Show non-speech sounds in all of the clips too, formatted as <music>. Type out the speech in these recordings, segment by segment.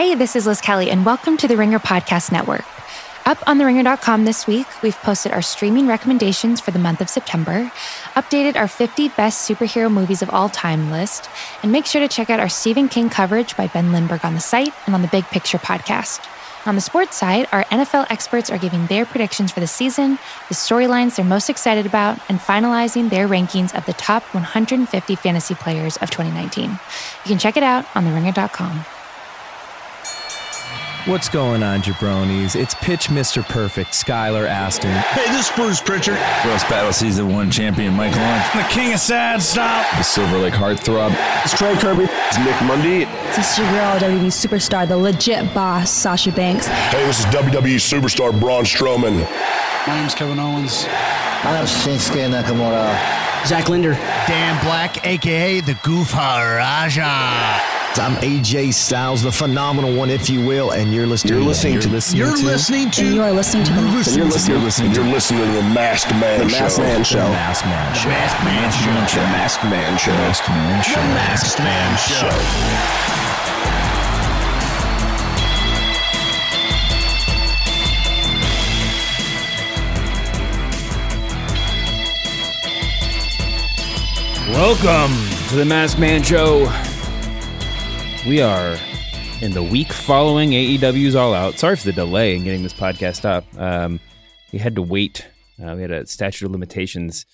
Hey, this is Liz Kelly, and welcome to the Ringer Podcast Network. Up on theringer.com this week, we've posted our streaming recommendations for the month of September, updated our 50 best superhero movies of all time list, and make sure to check out our Stephen King coverage by Ben Lindbergh on the site and on the Big Picture podcast. On the sports side, our NFL experts are giving their predictions for the season, the storylines they're most excited about, and finalizing their rankings of the top 150 fantasy players of 2019. You can check it out on theringer.com. What's going on, jabronis? It's pitch Mr. Perfect, Skylar Aston. Hey, this is Bruce Pritchard. Roast Battle Season 1 champion Mike Lawrence. The king of sad stop. The Silver Lake Heartthrob. It's Trey Kirby. It's Nick Mundy. This is your girl, WWE superstar, the legit boss, Sasha Banks. Hey, this is WWE superstar Braun Strowman. My name's Kevin Owens. My name's Shinsuke Nakamura. Zach Linder. Dan Black, a.k.a. the Goof Raja. I'm AJ Styles, the phenomenal one, if you will, and you're listening. You're listening you're to. Listening you're to, listening to. And you are listening to. You're listening, you're listening, you're listening, you're listening to the Masked Man the Show. Masked Man Show. The Masked Man Show. The Masked Man Show. The Masked Man Show. The Masked Man Show. The Masked Man Show. Welcome to the Masked Man Show. We are in the week following AEW's All Out. Sorry for the delay in getting this podcast up. Um, we had to wait. Uh, we had a statute of limitations.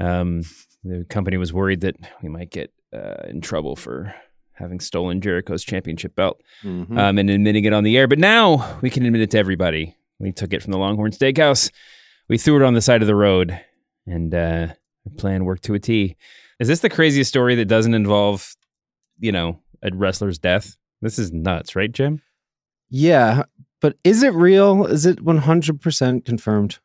Um, the company was worried that we might get uh, in trouble for having stolen Jericho's championship belt Mm-hmm. um, and admitting it on the air. But now we can admit it to everybody. We took it from the Longhorn Steakhouse. We threw it on the side of the road, and uh, our plan worked to a T. Is this the craziest story that doesn't involve, you know, a wrestler's death? This is nuts, right, Jim? Yeah, but is it real? Is it 100% confirmed?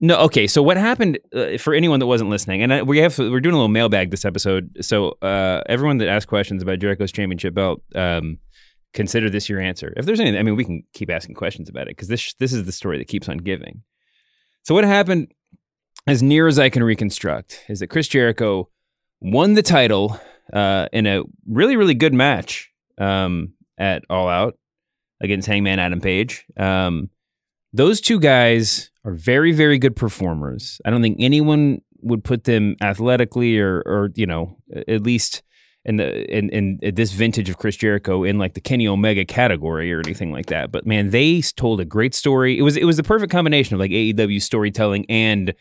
No. Okay. So what happened uh, for anyone that wasn't listening, and I, we have we're doing a little mailbag this episode. So uh, everyone that asked questions about Jericho's championship belt, um, consider this your answer. If there's anything, I mean, we can keep asking questions about it because this this is the story that keeps on giving. So what happened, as near as I can reconstruct, is that Chris Jericho won the title uh, in a really really good match um, at All Out against Hangman Adam Page. Um, those two guys are very very good performers. I don't think anyone would put them athletically or or you know at least in the in, in this vintage of Chris Jericho in like the Kenny Omega category or anything like that. But man, they told a great story. It was it was the perfect combination of like AEW storytelling and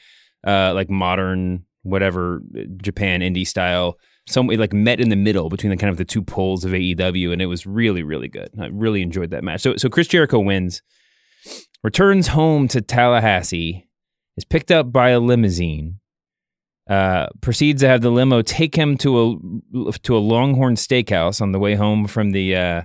uh, like modern whatever Japan indie style. Some way like met in the middle between the kind of the two poles of AEW, and it was really really good. I really enjoyed that match. So so Chris Jericho wins, returns home to Tallahassee, is picked up by a limousine uh, proceeds to have the limo take him to a to a Longhorn Steakhouse on the way home from the uh,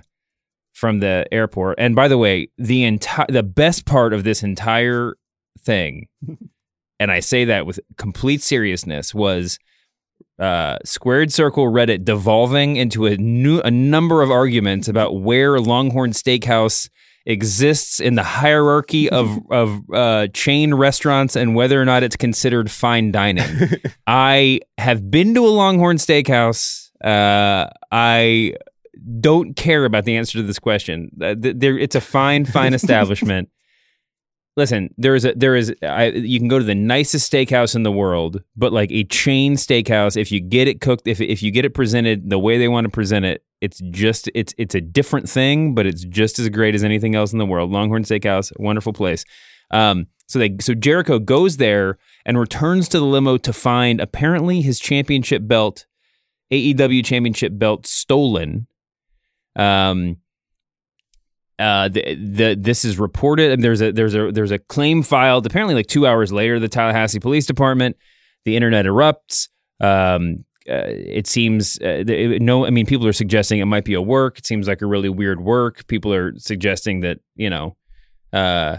from the airport. And by the way, the entire the best part of this entire thing, <laughs> and I say that with complete seriousness, was uh, Squared Circle Reddit devolving into a new a number of arguments about where Longhorn Steakhouse exists in the hierarchy of <laughs> of uh, chain restaurants and whether or not it's considered fine dining. <laughs> I have been to a Longhorn Steakhouse. Uh, I don't care about the answer to this question. Uh, there, it's a fine, fine <laughs> establishment. Listen, there is a there is I, you can go to the nicest steakhouse in the world, but like a chain steakhouse, if you get it cooked, if if you get it presented the way they want to present it, it's just it's it's a different thing, but it's just as great as anything else in the world. Longhorn Steakhouse, wonderful place. Um, so they so Jericho goes there and returns to the limo to find apparently his championship belt, AEW championship belt stolen. Um, uh, the, the this is reported, and there's a there's a there's a claim filed. Apparently, like two hours later, the Tallahassee Police Department, the internet erupts. Um, uh, it seems uh, it, no, I mean, people are suggesting it might be a work. It seems like a really weird work. People are suggesting that you know, uh,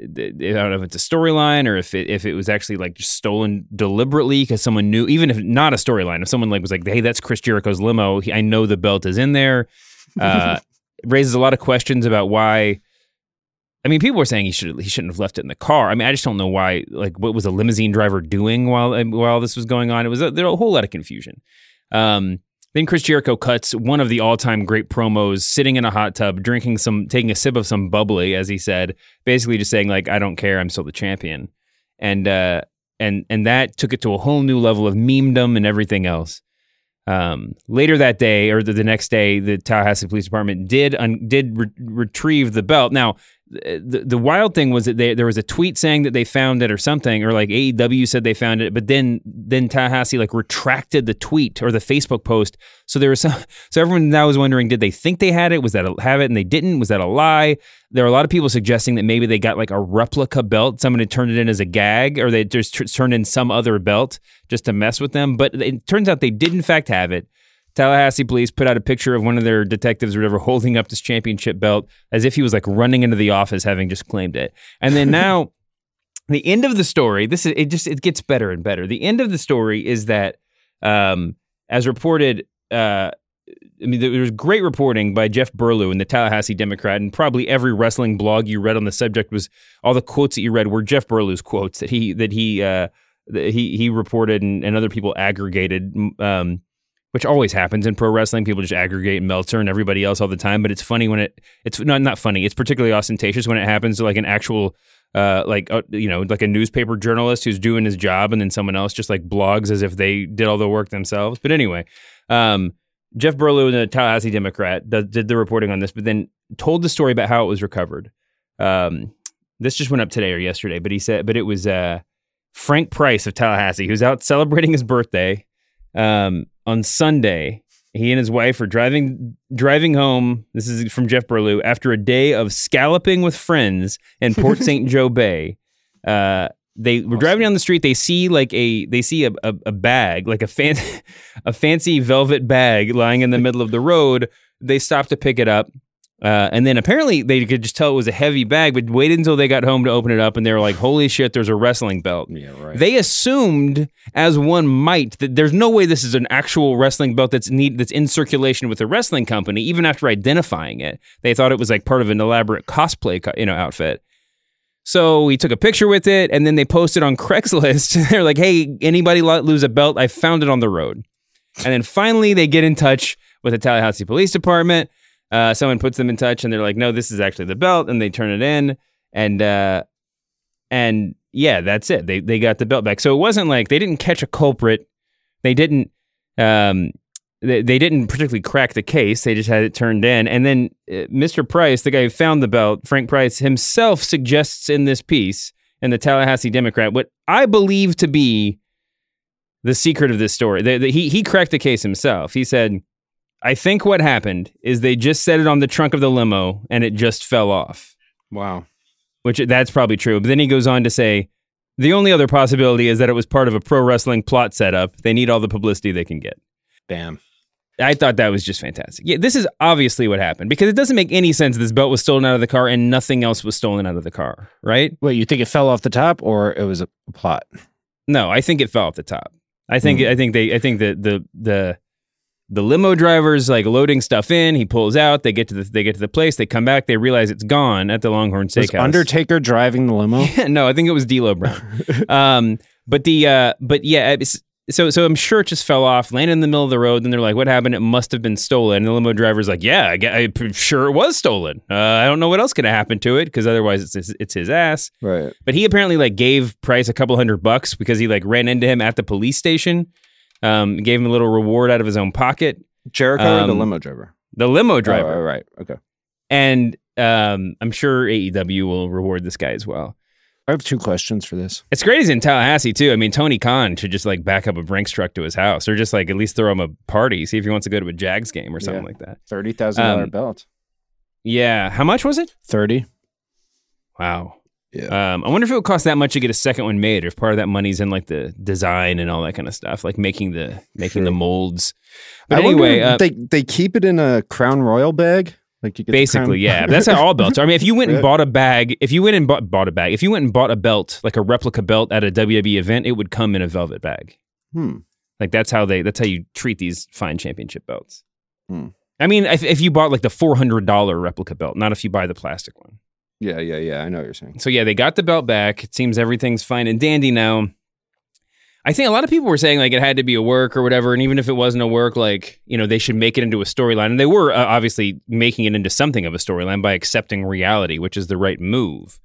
I don't know if it's a storyline or if it if it was actually like just stolen deliberately because someone knew, even if not a storyline, if someone like was like, hey, that's Chris Jericho's limo. He, I know the belt is in there. <laughs> Uh, raises a lot of questions about why. I mean, people were saying he should he shouldn't have left it in the car. I mean, I just don't know why. Like, what was a limousine driver doing while while this was going on? It was a, there was a whole lot of confusion. Um, then Chris Jericho cuts one of the all-time great promos, sitting in a hot tub, drinking some, taking a sip of some bubbly, as he said, basically just saying like, "I don't care, I'm still the champion," and uh, and and that took it to a whole new level of memedom and everything else. Um, later that day, or the, the next day, the Tallahassee Police Department did un- did re- retrieve the belt. Now, the the wild thing was that they, there was a tweet saying that they found it or something, or like AEW said they found it, but then then Tallahassee like retracted the tweet or the Facebook post. So there was some, <laughs> so everyone now was wondering, did they think they had it? Was that a have it and they didn't? Was that a lie? There are a lot of people suggesting that maybe they got like a replica belt. Someone had turned it in as a gag, or they just turned in some other belt just to mess with them. But it turns out they did in fact have it. Tallahassee police put out a picture of one of their detectives or whatever holding up this championship belt as if he was like running into the office having just claimed it. And then now <laughs> the end of the story, this is it just it gets better and better. The end of the story is that um as reported uh I mean, there was great reporting by Jeff Burlew in the Tallahassee Democrat, and probably every wrestling blog you read on the subject was all the quotes that you read were Jeff Burlew's quotes that he that he uh, that he he reported and, and other people aggregated. Um, which always happens in pro wrestling. People just aggregate Meltzer and everybody else all the time. But it's funny when it it's not not funny. It's particularly ostentatious when it happens to like an actual uh, like uh, you know like a newspaper journalist who's doing his job and then someone else just like blogs as if they did all the work themselves. But anyway, um, Jeff Burlew, the Tallahassee Democrat, did the reporting on this, but then told the story about how it was recovered. Um, this just went up today or yesterday, but he said, but it was uh, Frank Price of Tallahassee who's out celebrating his birthday um, on Sunday. He and his wife are driving driving home. This is from Jeff Burlew after a day of scalloping with friends in Port <laughs> St. Joe Bay. Uh, they were driving down the street. They see like a they see a, a, a bag, like a fan, <laughs> a fancy velvet bag lying in the middle of the road. They stop to pick it up. Uh, and then apparently they could just tell it was a heavy bag, but waited until they got home to open it up, and they were like, "Holy shit, there's a wrestling belt." Yeah, right. They assumed, as one might, that there's no way this is an actual wrestling belt that's need that's in circulation with a wrestling company. Even after identifying it, they thought it was like part of an elaborate cosplay, co- you know, outfit. So he took a picture with it, and then they posted on <laughs> Craigslist. They're like, "Hey, anybody lose a belt? I found it on the road." And then finally, they get in touch with the Tallahassee Police Department. Uh, someone puts them in touch, and they're like, "No, this is actually the belt," and they turn it in, and uh, and yeah, that's it. They they got the belt back. So it wasn't like they didn't catch a culprit. They didn't. Um, they, they didn't particularly crack the case. They just had it turned in, and then uh, Mr. Price, the guy who found the belt, Frank Price himself suggests in this piece in the Tallahassee Democrat what I believe to be the secret of this story. The, the, he he cracked the case himself. He said, "I think what happened is they just set it on the trunk of the limo and it just fell off." Wow. Which that's probably true. But then he goes on to say, "The only other possibility is that it was part of a pro wrestling plot setup. They need all the publicity they can get." Bam. I thought that was just fantastic. Yeah, this is obviously what happened because it doesn't make any sense this belt was stolen out of the car and nothing else was stolen out of the car, right? Wait, you think it fell off the top or it was a plot? No, I think it fell off the top. I think hmm. I think they I think that the the the limo driver's like loading stuff in. He pulls out. They get to the they get to the place. They come back. They realize it's gone at the Longhorn Was Steakhouse. Undertaker driving the limo? <laughs> Yeah, no, I think it was D'Lo Brown. <laughs> um, but the uh, but yeah, so so I'm sure it just fell off, landed in the middle of the road. Then they're like, "What happened? It must have been stolen." And the limo driver's like, "Yeah, I, I'm sure it was stolen. Uh, I don't know what else could have happened to it because otherwise it's his, it's his ass." Right. But he apparently like gave Price a couple hundred bucks because he like ran into him at the police station. Um, gave him a little reward out of his own pocket. Jericho or the Um, limo driver? The limo driver. Oh, right. Okay. And um, I'm sure AEW will reward this guy as well. I have two questions for this. It's great he's in Tallahassee too. I mean, Tony Khan should just like back up a Brinks truck to his house, or just like at least throw him a party, see if he wants to go to a Jags game or something Yeah. like that. Thirty thousand dollar Um, belt. Yeah, how much was it? Thirty. Wow. Yeah. Um, I wonder if it would cost that much to get a second one made, or if part of that money's in like the design and all that kind of stuff, like making the making the molds. But I anyway, uh, they they keep it in a Crown Royal bag. Like you get basically, yeah. <laughs> That's how all belts are. I mean, if you went and bought a bag, if you went and bought, bought a bag, if you went and bought a belt, like a replica belt at a WWE event, it would come in a velvet bag. Hmm. Like that's how they that's how you treat these fine championship belts. Hmm. I mean, if, if you bought like the four hundred dollar replica belt, not if you buy the plastic one. Yeah, yeah, yeah. I know what you're saying. So yeah, they got the belt back. It seems everything's fine and dandy now. I think a lot of people were saying like it had to be a work or whatever, and even if it wasn't a work, like you know they should make it into a storyline, and they were uh, obviously making it into something of a storyline by accepting reality, which is the right move.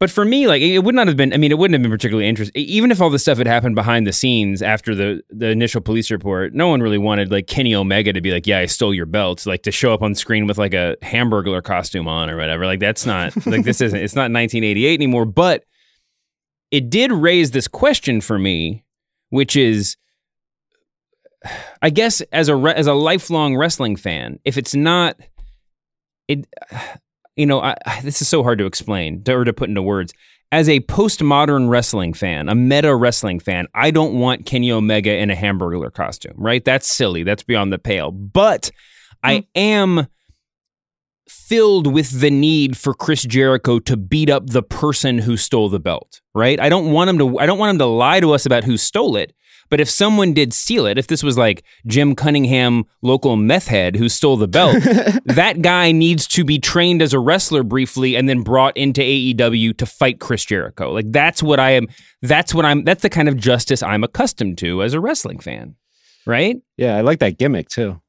But for me, like it would not have been. I mean, it wouldn't have been particularly interesting. Even if all this stuff had happened behind the scenes after the the initial police report, no one really wanted like Kenny Omega to be like, "Yeah, I stole your belt," like to show up on screen with like a hamburglar costume on or whatever. Like that's not <laughs> like this isn't. It's not 1988 anymore. But it did raise this question for me, which is, I guess as a re- as a lifelong wrestling fan, if it's not it you know, I, this is so hard to explain or to put into words. As a postmodern wrestling fan, a meta wrestling fan, I don't want Kenny Omega in a hamburger costume, right? That's silly. That's beyond the pale. But I hmm. am filled with the need for Chris Jericho to beat up the person who stole the belt, right? I don't want him to I don't want him to lie to us about who stole it. But if someone did steal it, if this was like Jim Cunningham, local meth head who stole the belt, <laughs> that guy needs to be trained as a wrestler briefly and then brought into AEW to fight Chris Jericho. Like that's what I am. That's what I'm. That's the kind of justice I'm accustomed to as a wrestling fan, right? Yeah, I like that gimmick too.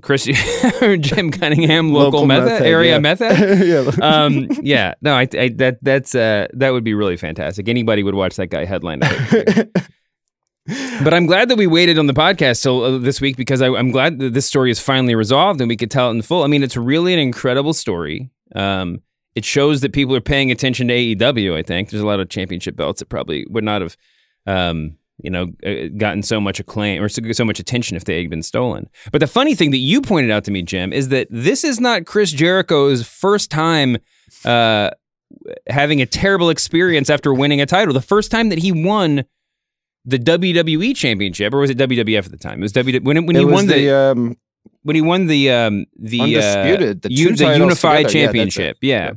Chris <laughs> Jim Cunningham, local, local meth, meth area yeah. meth <laughs> yeah. um, yeah, no, I, I that that's uh, that would be really fantastic. Anybody would watch that guy headline. <laughs> but I'm glad that we waited on the podcast till uh, this week because I, am glad that this story is finally resolved and we could tell it in full. I mean, it's really an incredible story. Um, it shows that people are paying attention to AEW. I think there's a lot of championship belts that probably would not have, um, you know, uh, gotten so much acclaim or so much attention if they had been stolen. But the funny thing that you pointed out to me, Jim, is that this is not Chris Jericho's first time. Uh, having a terrible experience after winning a title. The first time that he won the WWE Championship, or was it WWF at the time? It was W when when it he won the, the, um, when he won the um, the undisputed uh, the, U- the unified championship. Yeah, yeah. yeah,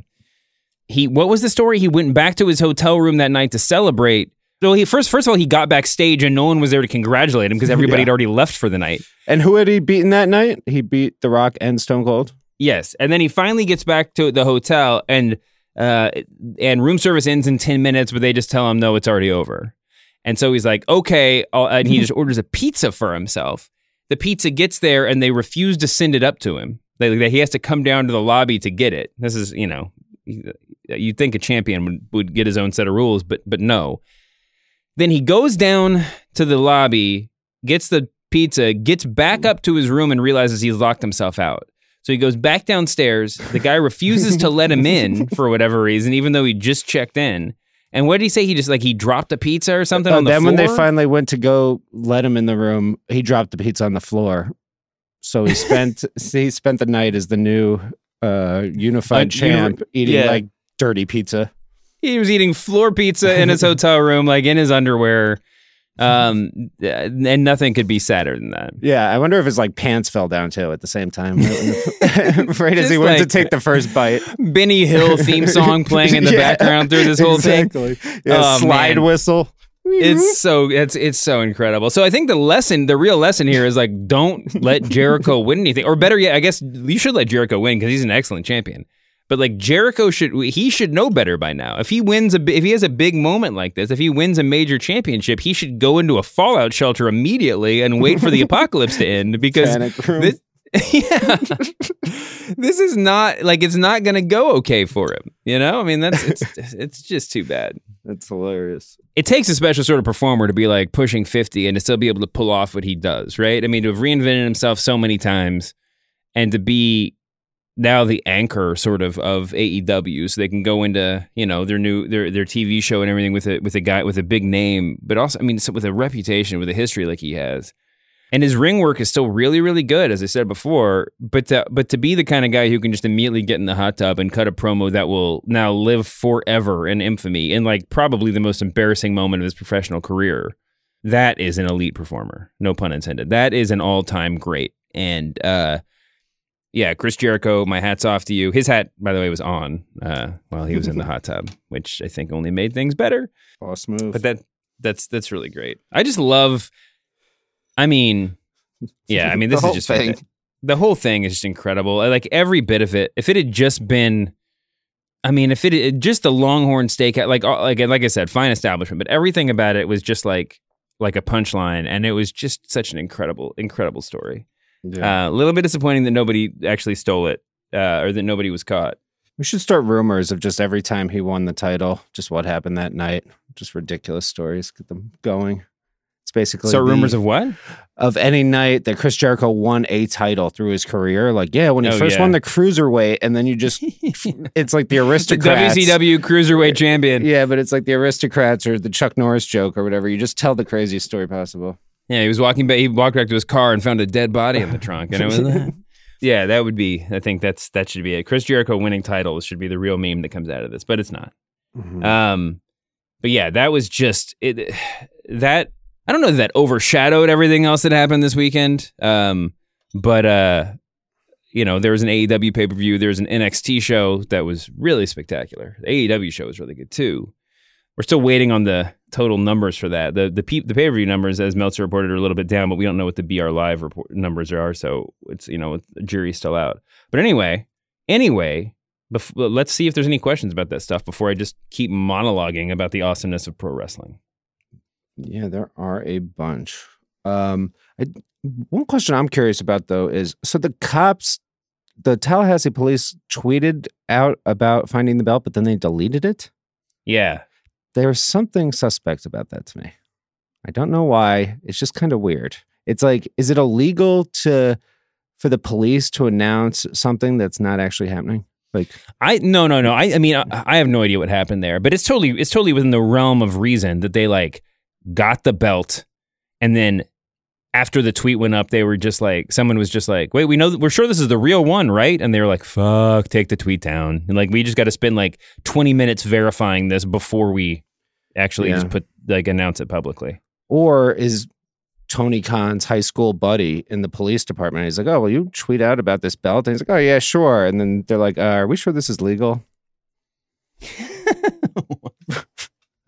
he what was the story? He went back to his hotel room that night to celebrate. So he first first of all he got backstage and no one was there to congratulate him because <laughs> everybody yeah. had already left for the night. And who had he beaten that night? He beat The Rock and Stone Cold. Yes, and then he finally gets back to the hotel and uh, and room service ends in ten minutes, but they just tell him no, it's already over. And so he's like, okay. Uh, and he just <laughs> orders a pizza for himself. The pizza gets there and they refuse to send it up to him. They, he has to come down to the lobby to get it. This is, you know, you'd think a champion would, would get his own set of rules, but but no. Then he goes down to the lobby, gets the pizza, gets back up to his room and realizes he's locked himself out. So he goes back downstairs. The guy refuses to let him in <laughs> for whatever reason, even though he just checked in. And what did he say? He just like he dropped a pizza or something oh, on the then floor. when they finally went to go let him in the room, he dropped the pizza on the floor. So he spent <laughs> he spent the night as the new uh, unified Uh, champ, you- eating yeah. like dirty pizza. he was eating floor pizza in his <laughs> hotel room, like in his underwear, um, and nothing could be sadder than that. Yeah, I wonder if his like pants fell down too at the same time, <laughs> <laughs> right as he went to take the first bite. Benny Hill theme song <laughs> playing in the Yeah, background through this whole thing. Yeah, Oh, slide man. whistle. It's so it's it's so incredible. So I think the lesson, the real lesson here is like don't let Jericho win anything, or better yet, I guess you should let Jericho win because he's an excellent champion. But like Jericho should he should know better by now. If he wins a if he has a big moment like this, if he wins a major championship, he should go into a fallout shelter immediately and wait for the <laughs> apocalypse to end because this, <laughs> yeah, this is not like it's not going to go okay for him. You know, I mean that's it's <laughs> it's just too bad That's hilarious. it takes a special sort of performer to be like pushing 50 and to still be able to pull off what he does, right? I mean, to have reinvented himself so many times and to be now the anchor sort of of AEW so they can go into, you know, their new their their TV show and everything with a with a guy with a big name, but also I mean with a reputation, with a history like he has. And his ring work is still really, really good, as I said before. But to, but to be the kind of guy who can just immediately get in the hot tub and cut a promo that will now live forever in infamy, in like probably the most embarrassing moment of his professional career, that is an elite performer. No pun intended. That is an all time great. And uh, yeah, Chris Jericho, my hat's off to you. His hat, by the way, was on uh, while he was in the <laughs> hot tub, which I think only made things better. Boss move. But that that's that's really great. I just love. I mean, <laughs> yeah. I mean, this is just thing. the whole thing is just incredible. I like every bit of it. If it had just been, I mean, if it, it just the Longhorn Steakhouse, like uh, like like I said, fine establishment, but everything about it was just like like a punchline, and it was just such an incredible incredible story. Yeah. Uh, a little bit disappointing that nobody actually stole it, uh, or that nobody was caught. we should start rumors of just every time he won the title, just what happened that night. Just ridiculous stories. Get them going. It's basically So the- rumors of what? of any night that Chris Jericho won a title through his career. Like, yeah, when he Oh, first yeah. won the cruiserweight, and then you just, <laughs> it's like the aristocrats, The aristocrats. WCW Cruiserweight Champion. Yeah, but it's like the aristocrats or the Chuck Norris joke or whatever. You just tell the craziest story possible. Yeah, he was walking back. He walked back to his car and found a dead body in the trunk, and it was. <laughs> yeah, that would be. I think that's that should be it. Chris Jericho winning titles should be the real meme that comes out of this, but it's not. Um, but yeah, that was just it. That I don't know that overshadowed everything else that happened this weekend. Um, but uh, you know, there was an AEW pay per view. There was an NXT show that was really spectacular. The AEW show was really good too. We're still waiting on the total numbers for that. The the pe- the pay per view numbers, as Meltzer reported, are a little bit down, but we don't know what the BR Live report numbers are. So it's you know the jury's still out. But anyway, anyway, bef- let's see if there's any questions about that stuff before I just keep monologuing about the awesomeness of pro wrestling. Yeah, there are a bunch. Um, I, one question I'm curious about though is so the cops, the Tallahassee police tweeted out about finding the belt, but then they deleted it. Yeah, There was something suspect about that to me. I don't know why. It's just kind of weird. It's like, is it illegal to for the police to announce something that's not actually happening? Like, I no no no. I I mean I, I have no idea what happened there, but it's totally it's totally within the realm of reason that they like got the belt, and then after the tweet went up, they were just like someone was just like, wait, we know we're sure this is the real one, right? And they were like, fuck, take the tweet down, and like we just got to spend like twenty minutes verifying this before we actually Yeah. just put like announce it publicly. or is Tony Khan's high school buddy in the police department? He's like, oh, well, you tweet out about this belt, and he's like, oh yeah, sure. And then they're like, uh, are we sure this is legal? <laughs>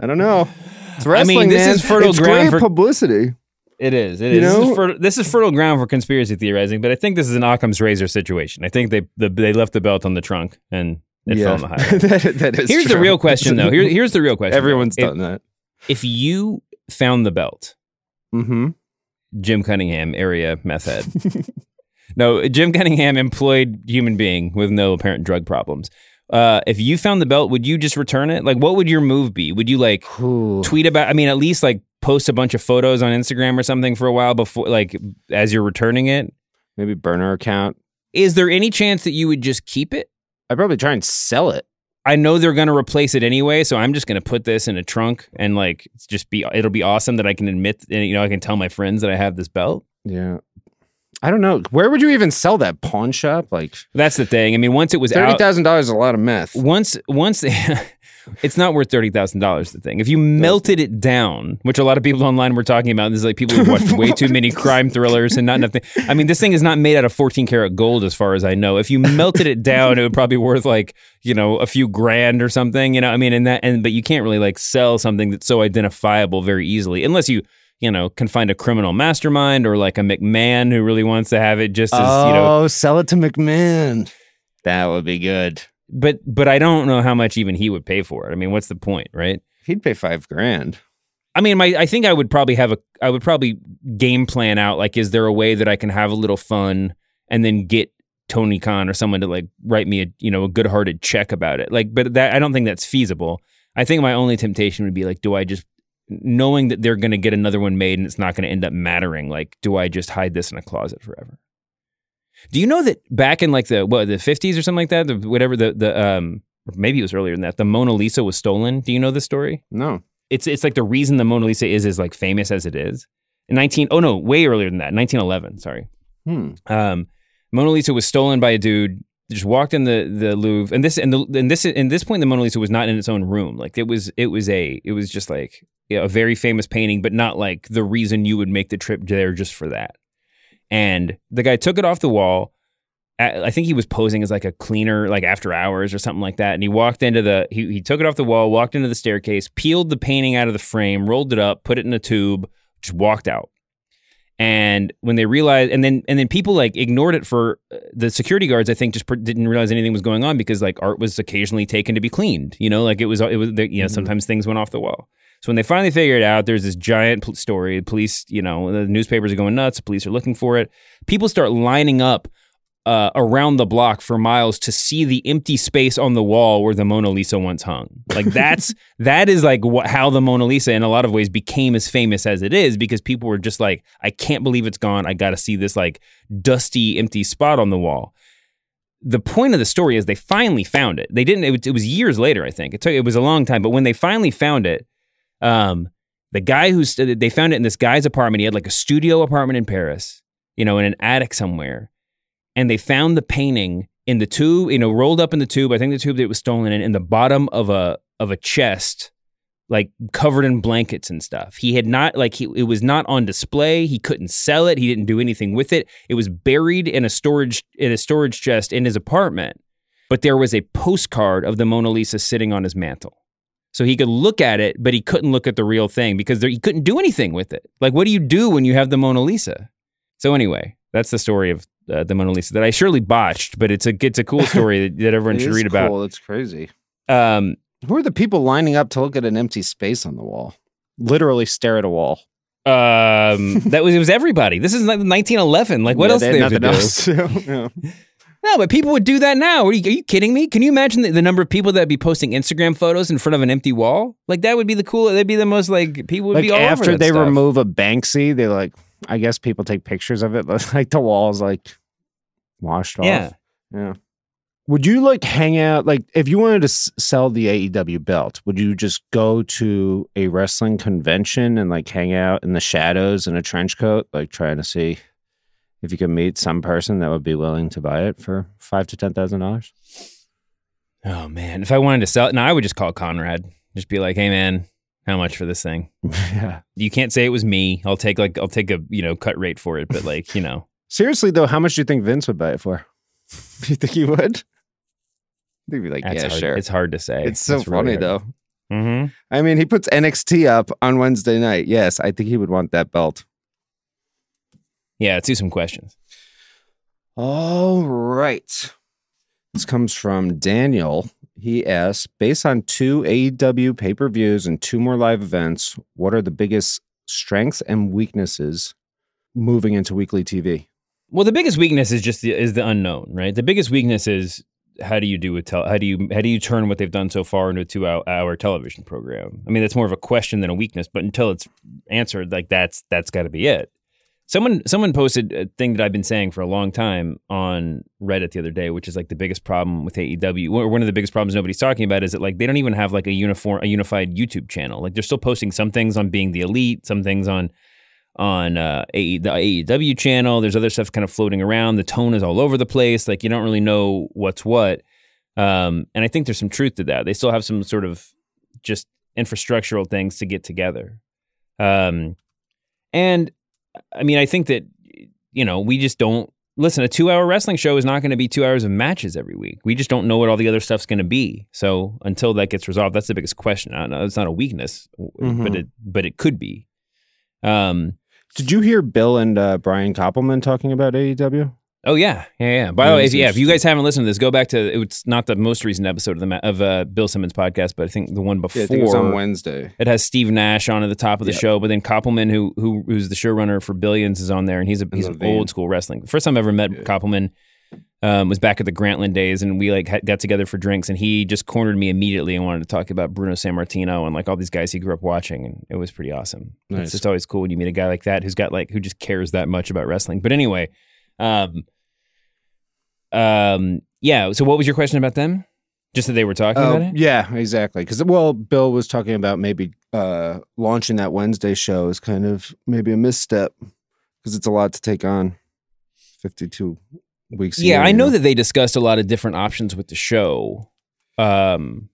I don't know. It's I mean, wrestling, this man. is fertile it's ground great for- publicity. It is. It You is. This, is fer- this is fertile ground for conspiracy theorizing, but I think this is an Occam's razor situation. I think they the, they left the belt on the trunk and it fell in the highway. <laughs> that, that is Here's the real question, though. Here, here's the real question. Everyone's done that. If you found the belt, Mm-hmm. Jim Cunningham, area meth head. <laughs> no, Jim Cunningham, employed human being with no apparent drug problems. Uh, if you found the belt, would you just return it? Like, what would your move be? Would you like tweet about? I mean, at least like post a bunch of photos on Instagram or something for a while before, like, as you're returning it. Maybe burner account. Is there any chance that you would just keep it? I'd probably try and sell it. I know they're going to replace it anyway, so I'm just going to put this in a trunk and like just be. It'll be awesome that I can admit, and you know, I can tell my friends that I have this belt. Yeah. I don't know. Where would you even sell that pawn shop? Like That's the thing. I mean, once it was thirty thousand dollars is a lot of meth. once once <laughs> it's not worth thirty thousand dollars. The thing, if you melted it down, which a lot of people online were talking about, this is like people who watched way too many crime thrillers and not enough. Thing. I mean, this thing is not made out of fourteen karat gold, as far as I know. If you melted it down, it would probably be worth like you know a few grand or something. You know, I mean, and that and but you can't really like sell something that's so identifiable very easily unless you. You know, can find a criminal mastermind or like a McMahon who really wants to have it just as oh, you know oh, sell it to McMahon. That would be good. But but I don't know how much even he would pay for it. I mean, what's the point, right? He'd pay five grand. I mean, my I think I would probably have a I would probably game plan out like, is there a way that I can have a little fun and then get Tony Khan or someone to like write me a you know a good hearted check about it? Like, but that I don't think that's feasible. I think my only temptation would be like, do I just knowing that they're going to get another one made and it's not going to end up mattering? Like, do I just hide this in a closet forever? Do you know that back in like the what the fifties or something like that, the, whatever the the um maybe it was earlier than that, the Mona Lisa was stolen. Do you know this story? No. It's it's like the reason the Mona Lisa is as like famous as it is. In nineteen oh no, way earlier than that, nineteen eleven. Sorry. Hmm. Um, Mona Lisa was stolen by a dude. Just walked in the the Louvre, and this and the and this and this point, the Mona Lisa was not in its own room. Like it was, it was a, it was just like you know, a very famous painting, but not like the reason you would make the trip there just for that. And the guy took it off the wall. I think he was posing as like a cleaner, like after hours or something like that. And he walked into the, he, he took it off the wall, walked into the staircase, peeled the painting out of the frame, rolled it up, put it in a tube, just walked out. And when they realized, and then and then people like ignored it for uh, the security guards. I think just pr- didn't realize anything was going on because like art was occasionally taken to be cleaned. You know, like it was it was you know Mhm. sometimes things went off the wall. So when they finally figure it out, there's this giant pol- story. Police, you know, the newspapers are going nuts. Police are looking for it. People start lining up uh, around the block for miles to see the empty space on the wall where the Mona Lisa once hung. Like that's <laughs> that is like what, how the Mona Lisa, in a lot of ways, became as famous as it is because people were just like, I can't believe it's gone. I got to see this like dusty, empty spot on the wall. The point of the story is they finally found it. They didn't. It was, it was years later, I think. It took. It was a long time, but when they finally found it, um, the guy who's they found it in this guy's apartment. He had like a studio apartment in Paris, you know, in an attic somewhere, and they found the painting in the tube, you know, rolled up in the tube. I think the tube that it was stolen in, in the bottom of a of a chest, like covered in blankets and stuff. He had not like he it was not on display. He couldn't sell it. He didn't do anything with it. It was buried in a storage in a storage chest in his apartment. But there was a postcard of the Mona Lisa sitting on his mantle. So he could look at it, but he couldn't look at the real thing because there, he couldn't do anything with it. Like, what do you do when you have the Mona Lisa? So anyway, that's the story of uh, the Mona Lisa that I surely botched, but it's a it's a cool <laughs> story that, that everyone should read about. Cool. It's crazy. Um, Who are the people lining up to look at an empty space on the wall? Literally stare at a wall. um, <laughs> that was it was everybody. This is like 1911. Like, what Yeah, else they do they have to do? else to- <laughs> yeah. No, but people would do that now. Are you, are you kidding me? Can you imagine the, the number of people that would be posting Instagram photos in front of an empty wall? Like that would be the cool. That'd be the most like people would Like be all after they stuff. remove a Banksy, they like. I guess people take pictures of it, but <laughs> like the walls like washed Yeah. off. Yeah. Would you like hang out like if you wanted to s- sell the AEW belt? Would you just go to a wrestling convention and like hang out in the shadows in a trench coat, like trying to see if you could meet some person that would be willing to buy it for five to ten thousand dollars? Oh man, if I wanted to sell it, no, I would just call Conrad. Just be like, hey man, how much for this thing? <laughs> yeah. You can't say it was me. I'll take like I'll take a you know cut rate for it, but like you know, <laughs> Seriously though, how much do you think Vince would buy it for? Do <laughs> you think he would? He'd be like, that's yeah, hard. sure. It's hard to say. It's so funny though. Mm-hmm. I mean, he puts NXT up on Wednesday night. Yes, I think he would want that belt. Yeah, let's do some questions. All right. This comes from Daniel. He asks, based on two AEW pay per views and two more live events, what are the biggest strengths and weaknesses moving into weekly TV? Well, the biggest weakness is just the, is the unknown, right? The biggest weakness is how do you do a tel- how do you how do you turn what they've done so far into a two hour, hour television program? I mean, that's more of a question than a weakness, but until it's answered, like that's that's got to be it. Someone someone posted a thing that I've been saying for a long time on Reddit the other day, which is like the biggest problem with AEW, or one of the biggest problems nobody's talking about is that like they don't even have like a uniform a unified YouTube channel. Like they're still posting some things on being the elite, some things on on uh, AE, the AEW channel. There's other stuff kind of floating around. The tone is all over the place. Like you don't really know what's what. Um, and I think there's some truth to that. They still have some sort of just infrastructural things to get together. Um, and I mean, I think that you know we just don't listen. A two-hour wrestling show is not going to be two hours of matches every week. We just don't know what all the other stuff's going to be. So until that gets resolved, that's the biggest question. I don't know. It's not a weakness, but Mhm. it but it could be. Um, Did you hear Bill and uh, Brian Koppelman talking about AEW? Oh yeah, yeah, yeah. By the way, if, yeah, if you guys haven't listened to this, go back to it's not the most recent episode of the ma- of uh, Bill Simmons podcast, but I think the one before. Yeah, I think it was on Wednesday. It has Steve Nash on at the top of the Yep. show, but then Koppelman, who who who's the showrunner for Billions, is on there, and he's a he's an old school wrestling. First time I ever met Koppelman um, was back at the Grantland days, and we like had, got together for drinks, and he just cornered me immediately and wanted to talk about Bruno Sammartino and like all these guys he grew up watching, and it was pretty awesome. Nice. It's just always cool when you meet a guy like that who's got like who just cares that much about wrestling. But anyway, um, um, yeah. So what was your question about them? Just that they were talking Oh, about it. yeah, exactly. Because well, Bill was talking about maybe uh, launching that Wednesday show is kind of maybe a misstep because it's a lot to take on. Fifty-two weeks. Yeah, year, I you know that they discussed a lot of different options with the show. Um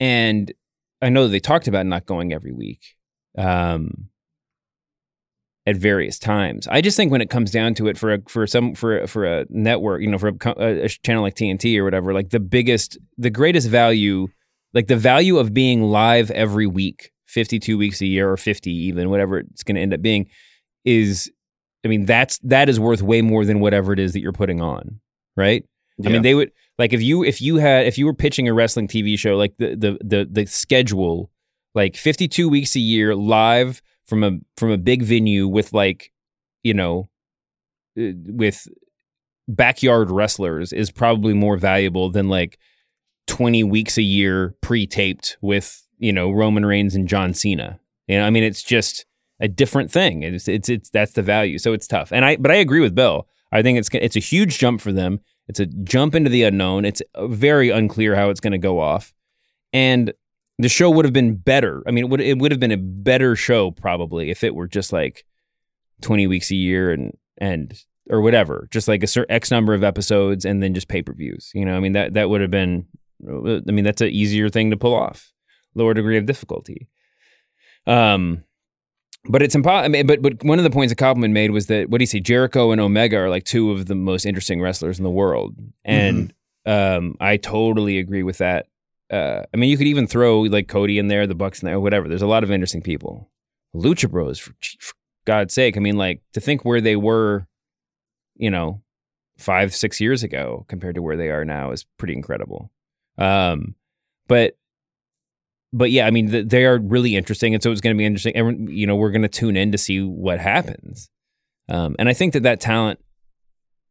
and I know that they talked about not going every week. Um at various times. I just think when it comes down to it for a for some for a, for a network, you know, for a, a, a channel like TNT or whatever, like the biggest the greatest value like the value of being live every week, 52 weeks a year or 50 even, whatever it's going to end up being is I mean, that's that is worth way more than whatever it is that you're putting on, right? I mean, they would like if you if you had if you were pitching a wrestling TV show, like the the the the schedule, like 52 weeks a year live from a from a big venue with like, you know, uh, with backyard wrestlers is probably more valuable than like 20 weeks a year pre-taped with, you know, Roman Reigns and John Cena. You know, I mean, it's just a different thing. It's it's it's that's the value. So it's tough. And I but I agree with Bill. I think it's it's a huge jump for them. It's a jump into the unknown. It's very unclear how it's going to go off. And the show would have been better. I mean, it would it would have been a better show probably if it were just like 20 weeks a year and and or whatever, just like a certain X number of episodes and then just pay-per-views. You know, I mean that that would have been I mean that's an easier thing to pull off. Lower degree of difficulty. Um but it's impossible. I mean, but but one of the points that Koppelman made was that what do you say? Jericho and Omega are like two of the most interesting wrestlers in the world, and um, I totally agree with that. Uh, I mean, you could even throw like Cody in there, the Bucks in there, whatever. There's a lot of interesting people. Lucha Bros, for, for God's sake. I mean, like to think where they were, you know, five six years ago compared to where they are now is pretty incredible. Um, but but yeah, I mean, th- they are really interesting, and so it's going to be interesting. Everyone, you know, we're going to tune in to see what happens, um, and I think that that talent,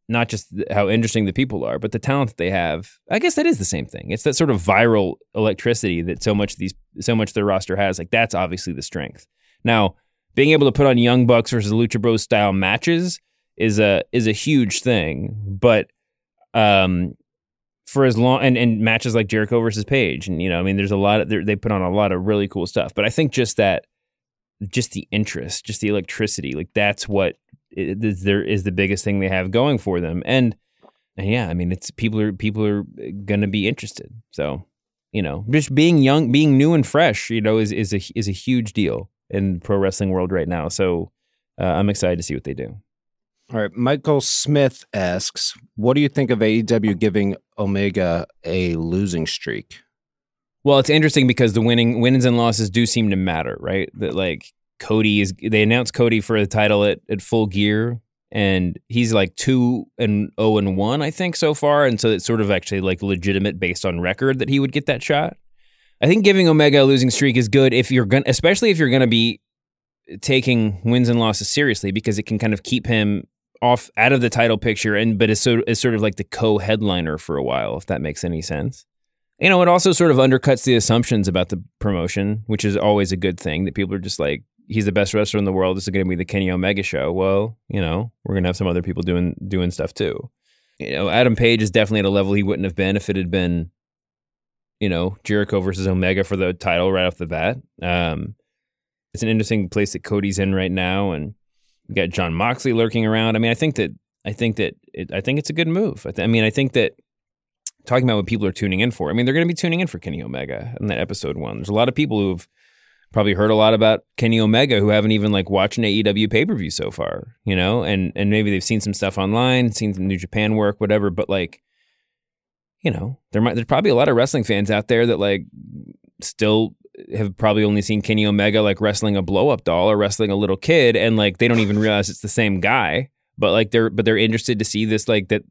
not just how interesting the people are, but the talent that they have, I guess that is the same thing. It's that sort of viral electricity that so much these, so much their roster has. Like that's obviously the strength. Now, being able to put on Young Bucks versus Lucha Bros style matches is a is a huge thing, but um, for as long and, and matches like Jericho versus Page, and you know, I mean, there's a lot of they put on a lot of really cool stuff. But I think just that, just the interest, just the electricity, like that's what is there is the biggest thing they have going for them. And, and yeah, I mean, it's people are people are gonna be interested. So you know, just being young, being new and fresh, you know, is is a is a huge deal in pro wrestling world right now. So uh, I'm excited to see what they do. All right. Michael Smith asks, what do you think of AEW giving Omega a losing streak? Well, it's interesting because the winning wins and losses do seem to matter, right? That like Cody is they announced Cody for the title at, at full gear and he's like two and oh and one, I think, so far. And so it's sort of actually like legitimate based on record that he would get that shot. I think giving Omega a losing streak is good if you're gonna especially if you're gonna be taking wins and losses seriously because it can kind of keep him off out of the title picture and but is so sort of like the co-headliner for a while if that makes any sense. You know, it also sort of undercuts the assumptions about the promotion, which is always a good thing that people are just like he's the best wrestler in the world. This is going to be the Kenny Omega show. Well, you know, we're going to have some other people doing doing stuff too. You know, Adam Page is definitely at a level he wouldn't have been if it had been you know, Jericho versus Omega for the title right off the bat. Um, it's an interesting place that Cody's in right now, and we got Jon Moxley lurking around. I mean, I think that I think that it, I think it's a good move. I, th- I mean, I think that talking about what people are tuning in for. I mean, they're going to be tuning in for Kenny Omega in that episode one. There's a lot of people who've probably heard a lot about Kenny Omega who haven't even like watched an AEW pay per view so far, you know, and and maybe they've seen some stuff online, seen some New Japan work, whatever. But like, you know, there might there's probably a lot of wrestling fans out there that like still have probably only seen Kenny Omega like wrestling a blow up doll or wrestling a little kid, and like they don't even realize it's the same guy. But like they're but they're interested to see this like that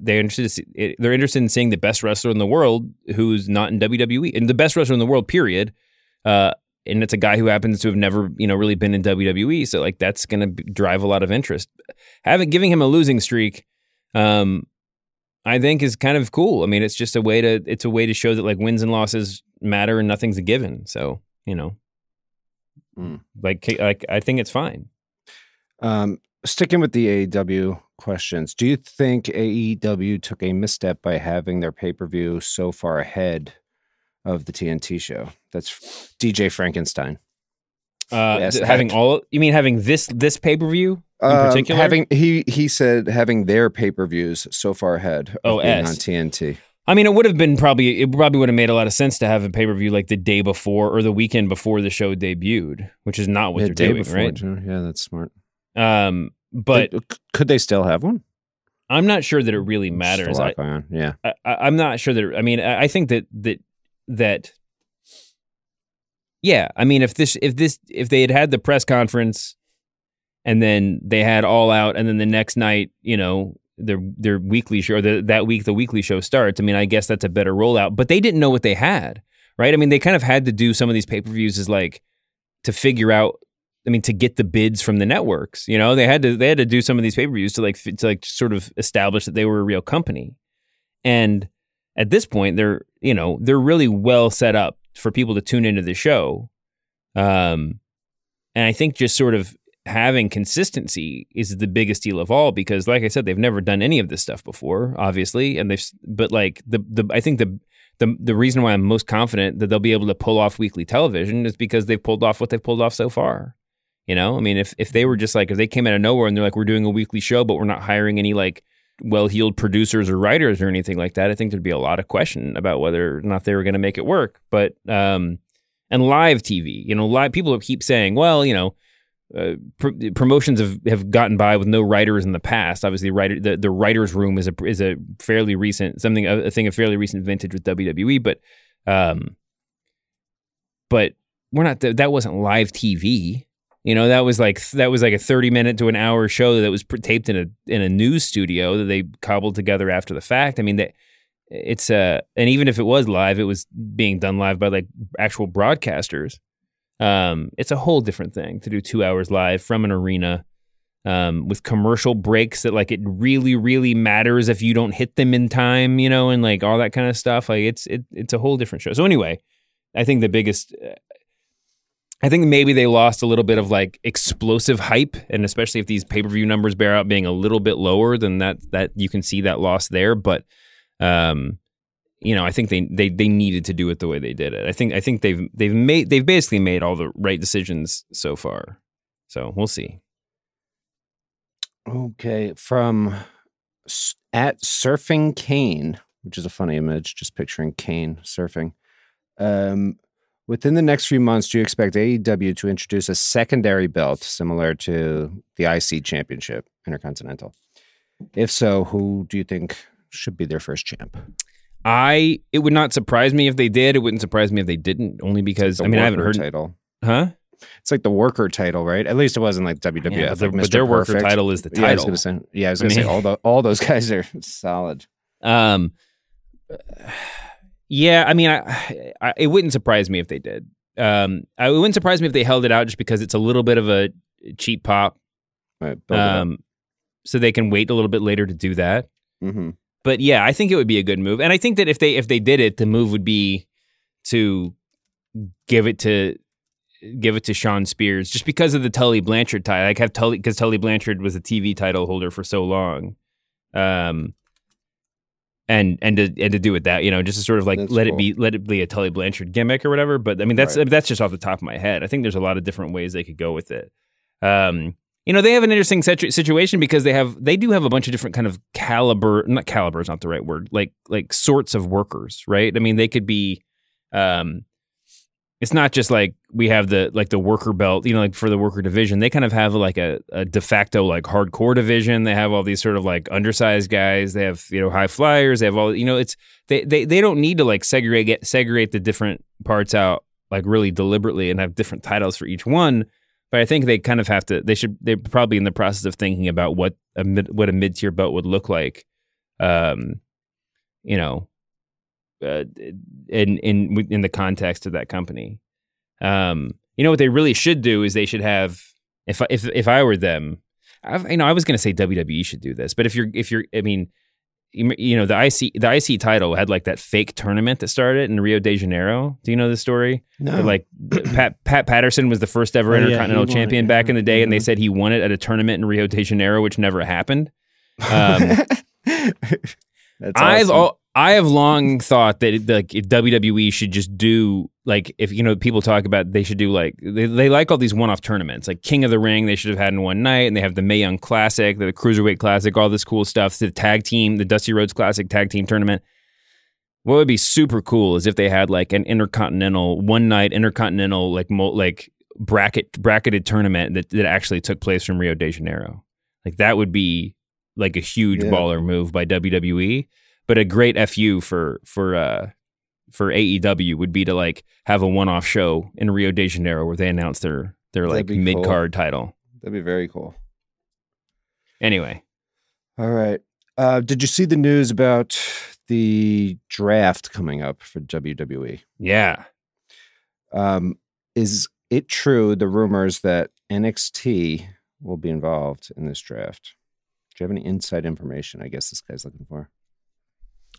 they're interested to see they're interested in seeing the best wrestler in the world who's not in WWE and the best wrestler in the world period. Uh, and it's a guy who happens to have never you know really been in WWE, so like that's gonna drive a lot of interest. Having giving him a losing streak, um, I think is kind of cool. I mean, it's just a way to it's a way to show that like wins and losses matter and nothing's a given. So you know, Mm. like like I think it's fine. Um, sticking with the AEW questions, do you think AEW took a misstep by having their pay per view so far ahead of the TNT show? That's DJ Frankenstein. Uh, Yes, having heck. all you mean having this this pay per view in Um, particular? having he he said having their pay per views so far ahead of Oh, on TNT. I mean, it would have been probably it probably would have made a lot of sense to have a pay per view like the day before or the weekend before the show debuted, which is not what Yeah, they're day doing, before, right? Yeah, that's smart. Um, but They- could they still have one? I'm not sure that it really matters. I. Yeah. I, I- I'm not sure that. I mean, I, I think that that that. Yeah, I mean, if this if this if they had had the press conference and then they had All Out, and then the next night, you know, their their weekly show, the, that week the weekly show starts. I mean, I guess that's a better rollout, but they didn't know what they had, right? I mean, they kind of had to do some of these pay per views as like to figure out. I mean, to get the bids from the networks, you know, they had to they had to do some of these pay per views to like to like sort of establish that they were a real company, and at this point, they're you know they're really well set up for people to tune into the show, um, and I think just sort of having consistency is the biggest deal of all because like I said they've never done any of this stuff before obviously and they've but like the the I think the the the reason why I'm most confident that they'll be able to pull off weekly television is because they've pulled off what they've pulled off so far. You know, I mean if if they were just like if they came out of nowhere and they're like we're doing a weekly show but we're not hiring any like well-heeled producers or writers or anything like that, I think there'd be a lot of question about whether or not they were going to make it work. But um and live TV, you know, live people keep saying, well, you know, uh, pr- promotions have, have gotten by with no writers in the past. Obviously, writer the, the writers' room is a is a fairly recent something a, a thing of fairly recent vintage with WWE, but um, but we're not th- that wasn't live TV. You know, that was like that was like a thirty minute to an hour show that was taped in a in a news studio that they cobbled together after the fact. I mean that it's uh and even if it was live, it was being done live by like actual broadcasters. Um, it's a whole different thing to do two hours live from an arena um, with commercial breaks that like it really, really matters if you don't hit them in time, you know, and like all that kind of stuff. Like it's it, it's a whole different show. So anyway, I think the biggest. I think maybe they lost a little bit of like explosive hype, and especially if these pay per view numbers bear out being a little bit lower than that, that you can see that loss there. But um, you know, I think they, they they needed to do it the way they did it. I think I think they've they've made they've basically made all the right decisions so far. So we'll see. Okay, from at surfing Kane, which is a funny image, just picturing Kane surfing. Um, within the next few months, do you expect AEW to introduce a secondary belt similar to the IC Championship, Intercontinental? If so, who do you think should be their first champ? I it would not surprise me if they did. It wouldn't surprise me if they didn't, only because I mean I haven't heard title, huh? It's like the worker title, right? At least it wasn't like WWF. Yeah, but, like but their worker title is the title. Yeah, I was gonna say, yeah, I was gonna I mean, say all the all those <laughs> guys are solid. Um, yeah, I mean, I, I, it wouldn't surprise me if they did. Um, I, it wouldn't surprise me if they held it out just because it's a little bit of a cheap pop. Right. Um, so they can wait a little bit later to do that. Mm-hmm. But yeah, I think it would be a good move, and I think that if they if they did it, the move would be to give it to give it to Shawn Spears just because of the Tully Blanchard tie. Like have Tully because Tully Blanchard was a TV title holder for so long, um, and and to and to do it that you know just to sort of like That's let cool. it be let it be a Tully Blanchard gimmick or whatever. But I mean that's Right. that's just off the top of my head. I think there's a lot of different ways they could go with it. Um, you know they have an interesting situ- situation because they have they do have a bunch of different kind of caliber not caliber is not the right word like like sorts of workers right i mean they could be um it's not just like we have the like the worker belt you know like for the worker division they kind of have like a, a de facto like hardcore division they have all these sort of like undersized guys they have you know high flyers they have all you know it's they they, they don't need to like segregate segregate the different parts out like really deliberately and have different titles for each one but I think they kind of have to. They should. They're probably in the process of thinking about what a mid, what a mid tier belt would look like. Um, you know, uh, in in in the context of that company. Um, you know what they really should do is they should have. If I- if if I were them, I've, you know, I was going to say WWE should do this, but if you're if you're, I mean, you, know, the IC the IC title had like that fake tournament that started in Rio de Janeiro. Do you know the story? No. Like <clears throat> Pat Pat Patterson was the first ever Oh, yeah, Intercontinental it, champion yeah. back in the day, and they Mhm. said he won it at a tournament in Rio de Janeiro, which never happened. Um, <laughs> That's I've awesome. al- I have long thought that it- like if WWE should just do like if you know people talk about they should do like they, they like all these one-off tournaments like King of the Ring they should have had in one night and they have the Mae Young Classic the Cruiserweight Classic all this cool stuff the tag team the Dusty Rhodes Classic tag team tournament what would be super cool is if they had like an intercontinental one night intercontinental like mul- like bracket bracketed tournament that, that actually took place from Rio de Janeiro like that would be like a huge Yeah. baller move by WWE but a great fu for for uh for AEW would be to like have a one off show in Rio de Janeiro where they announce their their That'd like mid cool. card title. That'd be very cool. Anyway, All right. Uh, did you see the news about the draft coming up for WWE? yeah. Um, is it true the rumors that NXT will be involved in this draft? Do you have any inside information? I guess this guy's looking for.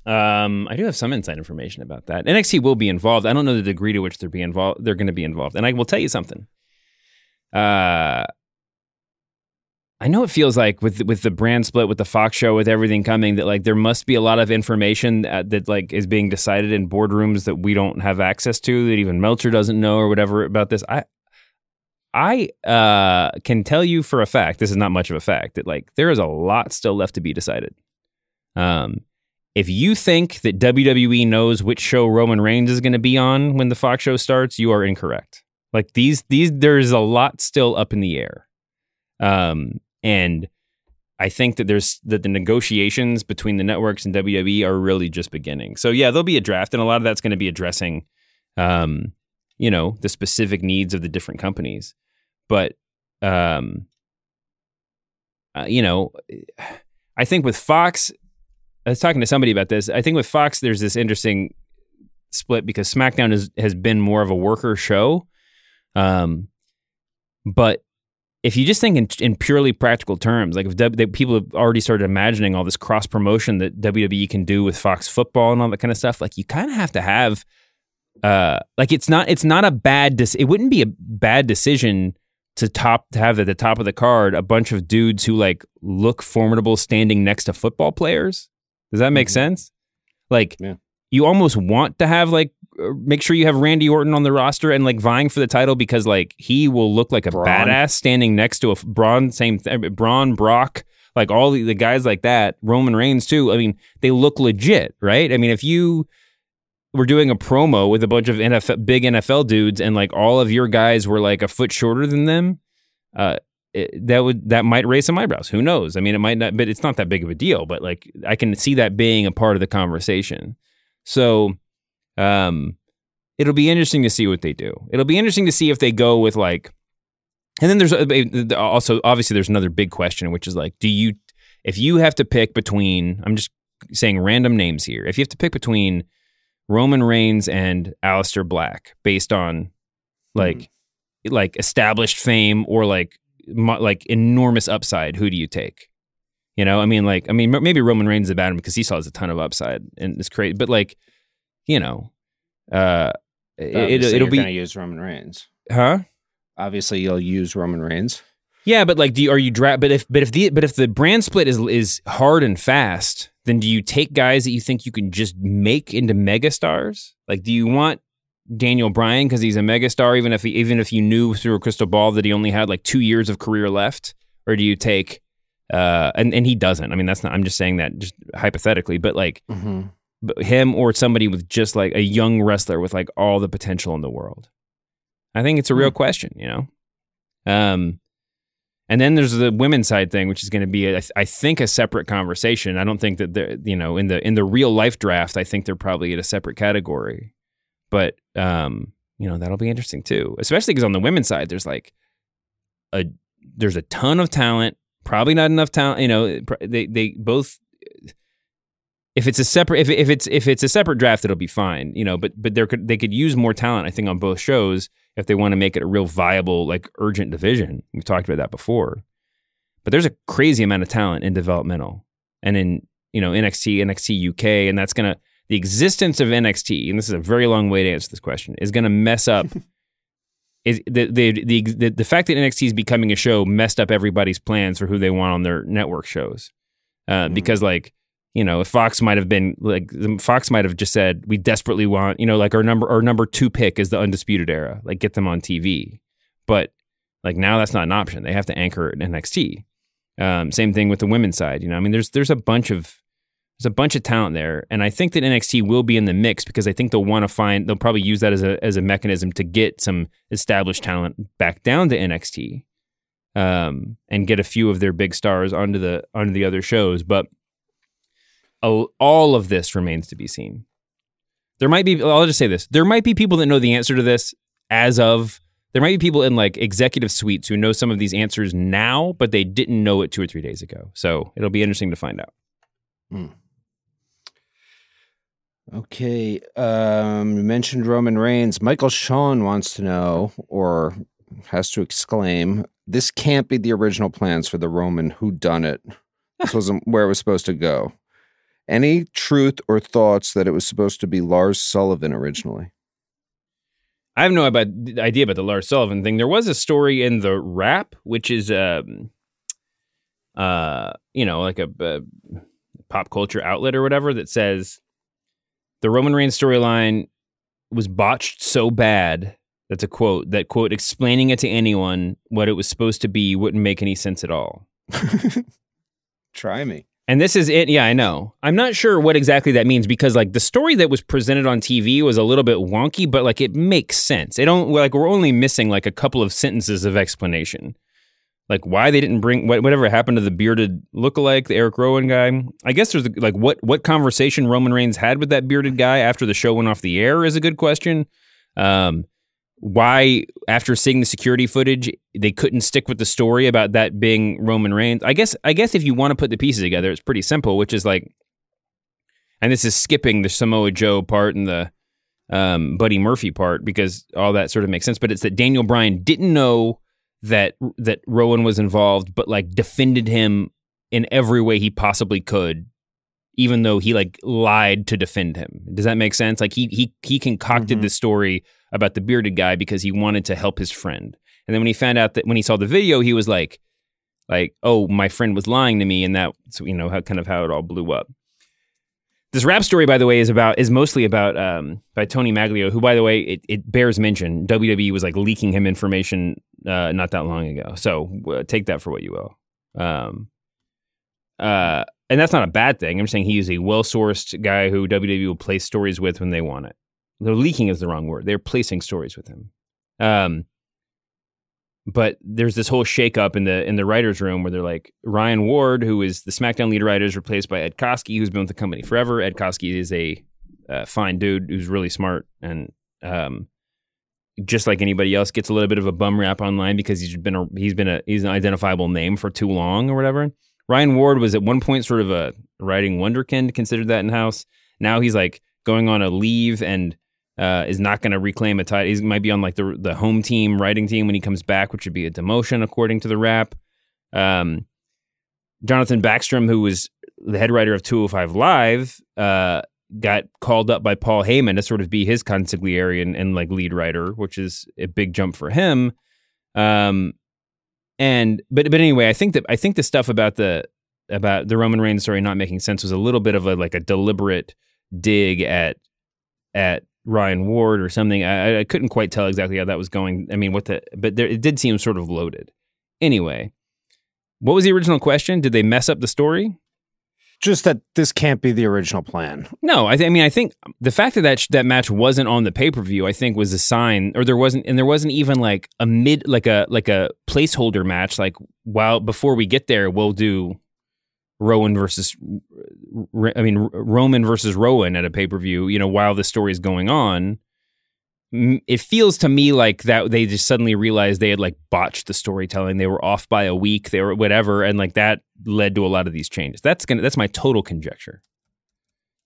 Um, I do have some inside information about that. NXT will be involved. I don't know the degree to which they're be involved. They're going to be involved, and I will tell you something. Uh, I know it feels like with with the brand split, with the Fox show, with everything coming, that like there must be a lot of information that, that like is being decided in boardrooms that we don't have access to, that even Meltzer doesn't know or whatever about this. I I uh, can tell you for a fact, this is not much of a fact, that like there is a lot still left to be decided. Um, if you think that WWE knows which show Roman Reigns is going to be on when the Fox show starts, you are incorrect. Like these, these, there's a lot still up in the air. Um, and I think that there's that the negotiations between the networks and WWE are really just beginning. So yeah, there'll be a draft, and a lot of that's going to be addressing, um, you know, the specific needs of the different companies. But, um, uh, you know, I think with Fox, I was talking to somebody about this. I think with Fox, there's this interesting split because SmackDown is, has been more of a worker show. Um, but if you just think in, in purely practical terms, like if w, people have already started imagining all this cross promotion that WWE can do with Fox football and all that kind of stuff, like you kind of have to have, uh, like it's not it's not a bad it wouldn't be a bad decision to top to have at the top of the card a bunch of dudes who like look formidable standing next to football players. Does that make mm-hmm. sense? Like yeah. you almost want to have like uh, make sure you have Randy Orton on the roster and like vying for the title because like he will look like a Braun. badass standing next to a Braun same th- Braun Brock like all the, the guys like that Roman Reigns too. I mean they look legit, right? I mean if you were doing a promo with a bunch of NFL, big NFL dudes and like all of your guys were like a foot shorter than them, uh, it, that would that might raise some eyebrows. Who knows? I mean, it might not, but it's not that big of a deal. But like, I can see that being a part of the conversation. So, um, it'll be interesting to see what they do. It'll be interesting to see if they go with like, and then there's uh, also obviously there's another big question, which is like, do you if you have to pick between? I'm just saying random names here. If you have to pick between Roman Reigns and Aleister Black based on like mm. like established fame or like like enormous upside, who do you take? You know, I mean, like, I mean, maybe Roman Reigns is about him because he has a ton of upside and it's crazy. But like, you know, uh, it, it'll be use Roman Reigns, huh? Obviously, you'll use Roman Reigns. Yeah, but like, do you, are you draft? But if but if the but if the brand split is is hard and fast, then do you take guys that you think you can just make into megastars? Like, do you want Daniel Bryan because he's a megastar, even if he, even if you knew through a crystal ball that he only had like two years of career left, or do you take uh and and he doesn't. I mean, that's not. I'm just saying that just hypothetically, but like mm-hmm. him or somebody with just like a young wrestler with like all the potential in the world. I think it's a real mm-hmm. question, you know. Um, and then there's the women's side thing, which is going to be, a, I think, a separate conversation. I don't think that they're, you know, in the in the real life draft, I think they're probably in a separate category. But um, you know, that'll be interesting too, especially because on the women's side, there's like a there's a ton of talent, probably not enough talent. You know, they they both. If it's a separate, if, if it's if it's a separate draft, it'll be fine. You know, but but there could they could use more talent. I think on both shows if they want to make it a real viable, like urgent division. We've talked about that before. But there's a crazy amount of talent in developmental and in, you know, NXT, NXT UK, and that's gonna the existence of NXT, and this is a very long way to answer this question, is gonna mess up <laughs> is the, the the the the fact that NXT is becoming a show messed up everybody's plans for who they want on their network shows. Uh, mm-hmm. because like you know, if Fox might have been like Fox might have just said, we desperately want, you know, like our number our number two pick is the undisputed era, like get them on TV. But like now that's not an option. They have to anchor NXT. Um, same thing with the women's side. You know, I mean, there's there's a bunch of there's a bunch of talent there, and I think that NXT will be in the mix because I think they'll want to find they'll probably use that as a as a mechanism to get some established talent back down to NXT, um, and get a few of their big stars onto the onto the other shows. But all of this remains to be seen. There might be, I'll just say this there might be people that know the answer to this as of there might be people in like executive suites who know some of these answers now, but they didn't know it two or three days ago. So it'll be interesting to find out. Hmm. Okay. Um, you mentioned Roman Reigns. Michael Sean wants to know, or has to exclaim, this can't be the original plans for the Roman who done it. This wasn't where it was supposed to go. Any truth or thoughts that it was supposed to be Lars Sullivan originally? I have no idea about the Lars Sullivan thing. There was a story in the Wrap, which is um, uh, you know, like a, a pop culture outlet or whatever, that says the Roman Reigns storyline was botched so bad. That's a quote. That quote explaining it to anyone what it was supposed to be wouldn't make any sense at all. <laughs> Try me. And this is it. Yeah, I know. I'm not sure what exactly that means because like the story that was presented on TV was a little bit wonky, but like it makes sense. It don't like we're only missing like a couple of sentences of explanation. Like why they didn't bring whatever happened to the bearded lookalike, the Eric Rowan guy. I guess there's like what what conversation Roman Reigns had with that bearded guy after the show went off the air is a good question. Um, why after seeing the security footage they couldn't stick with the story about that being Roman Reigns. I guess I guess if you want to put the pieces together, it's pretty simple, which is like and this is skipping the Samoa Joe part and the um, Buddy Murphy part because all that sort of makes sense. But it's that Daniel Bryan didn't know that that Rowan was involved, but like defended him in every way he possibly could, even though he like lied to defend him. Does that make sense? Like he he he concocted Mhm. this story about the bearded guy because he wanted to help his friend. And then when he found out that when he saw the video, he was like, like, oh, my friend was lying to me, and that's you know how kind of how it all blew up. This Wrap story, by the way, is about is mostly about um, by Tony Maglio, who, by the way, it, it bears mention. WWE was like leaking him information uh, not that long ago, so uh, take that for what you will. Um, uh, and that's not a bad thing. I'm saying he is a well sourced guy who WWE will place stories with when they want it. The leaking is the wrong word. They're placing stories with him. Um, but there's this whole shakeup in the in the writers' room where they're like Ryan Ward, who is the SmackDown lead writer, is replaced by Ed Koskey, who's been with the company forever. Ed Koskey is a uh, fine dude who's really smart and um, just like anybody else, gets a little bit of a bum rap online because he's been a he's been a he's an identifiable name for too long or whatever. Ryan Ward was at one point sort of a writing wonderkind, considered that in house. Now he's like going on a leave and uh, is not going to reclaim a title. He might be on like the the home team writing team when he comes back, which would be a demotion according to the Wrap. Um, Jonathan Backstrom, who was the head writer of 205 Live, uh, got called up by Paul Heyman to sort of be his consigliere and, and like lead writer, which is a big jump for him. Um, and but but anyway, I think that I think the stuff about the about the Roman Reigns story not making sense was a little bit of a like a deliberate dig at at Ryan Ward or something. I, I couldn't quite tell exactly how that was going. I mean, what the but there, it did seem sort of loaded. Anyway, what was the original question? Did they mess up the story? Just that this can't be the original plan. No, I, th- I mean, I think the fact that that, sh- that match wasn't on the pay per view, I think, was a sign, or there wasn't, and there wasn't even like a mid, like a like a placeholder match. Like, while before we get there, we'll do Rowan versus, I mean, Roman versus Rowan at a pay per view. You know, while the story is going on, it feels to me like that they just suddenly realized they had like botched the storytelling. They were off by a week. They were whatever, and like that led to a lot of these changes. That's gonna that's my total conjecture.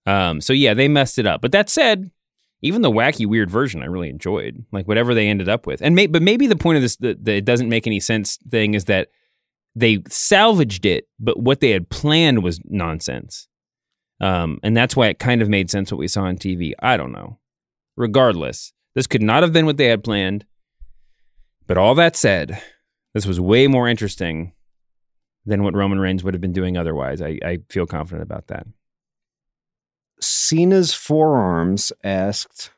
Um, so yeah, they messed it up. But that said, even the wacky, weird version I really enjoyed. Like whatever they ended up with, and may, but maybe the point of this the, the it doesn't make any sense thing is that they salvaged it, but what they had planned was nonsense. Um, and that's why it kind of made sense what we saw on TV. I don't know. Regardless, this could not have been what they had planned. But all that said, this was way more interesting than what Roman Reigns would have been doing otherwise. I, I feel confident about that. Cena's forearms asked,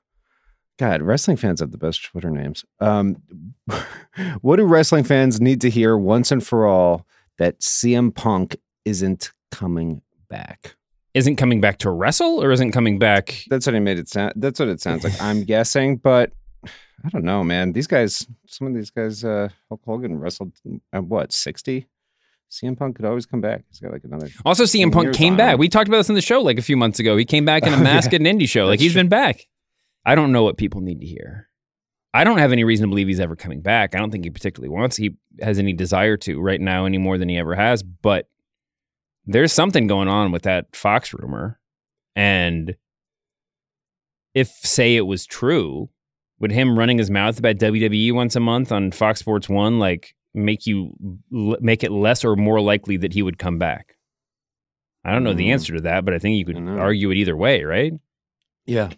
God, wrestling fans have the best Twitter names. Um, <laughs> what do wrestling fans need to hear once and for all that CM Punk isn't coming back? Isn't coming back to wrestle or isn't coming back? That's what he made it sound. That's what it sounds like. I'm guessing, but I don't know, man. These guys, some of these guys, uh, Hulk Hogan wrestled at what, 60? CM Punk could always come back. He's got like another. Also, CM Punk came back. him. We talked about this in the show like a few months ago. He came back in a <laughs> Oh, mask yeah. at an indie show. Like he's true. been back. I don't know what people need to hear. I don't have any reason to believe he's ever coming back. I don't think he particularly wants. He has any desire to right now any more than he ever has. But there's something going on with that Fox rumor, and if say it was true, would him running his mouth about WWE once a month on Fox Sports One like make you make it less or more likely that he would come back? I don't know the mm. answer to that, but I think you could argue it either way, right? Yeah.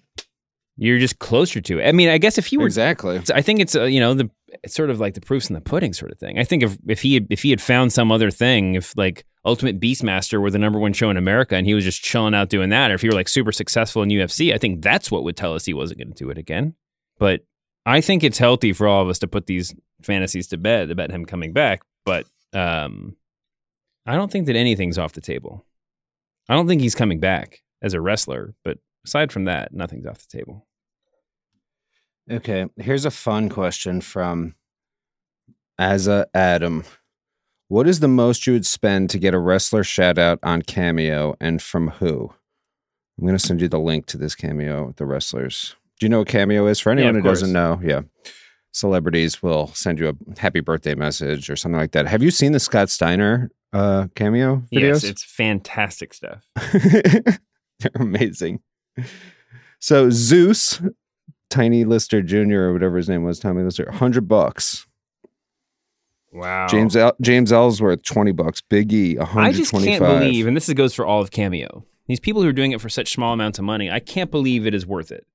You're just closer to it. I mean, I guess if you were exactly, I think it's uh, you know the it's sort of like the proofs in the pudding sort of thing. I think if if he had, if he had found some other thing, if like Ultimate Beastmaster were the number one show in America and he was just chilling out doing that, or if he were like super successful in UFC, I think that's what would tell us he wasn't going to do it again. But I think it's healthy for all of us to put these fantasies to bed about him coming back. But um, I don't think that anything's off the table. I don't think he's coming back as a wrestler, but aside from that, nothing's off the table. Okay, here's a fun question from Asa Adam. What is the most you would spend to get a wrestler shout out on Cameo and from who? I'm going to send you the link to this Cameo with the wrestlers. Do you know what Cameo is? For anyone Yeah, who doesn't know, yeah. Celebrities will send you a happy birthday message or something like that. Have you seen the Scott Steiner uh, Cameo videos? Yes, it's fantastic stuff. <laughs> They're amazing. So Zeus, Tiny Lister Jr. or whatever his name was, Tommy Lister, hundred bucks. Wow. James El- James Ellsworth, twenty bucks. Big E, I hundred just can't believe, and this goes for all of Cameo. These people who are doing it for such small amounts of money, I can't believe it is worth it.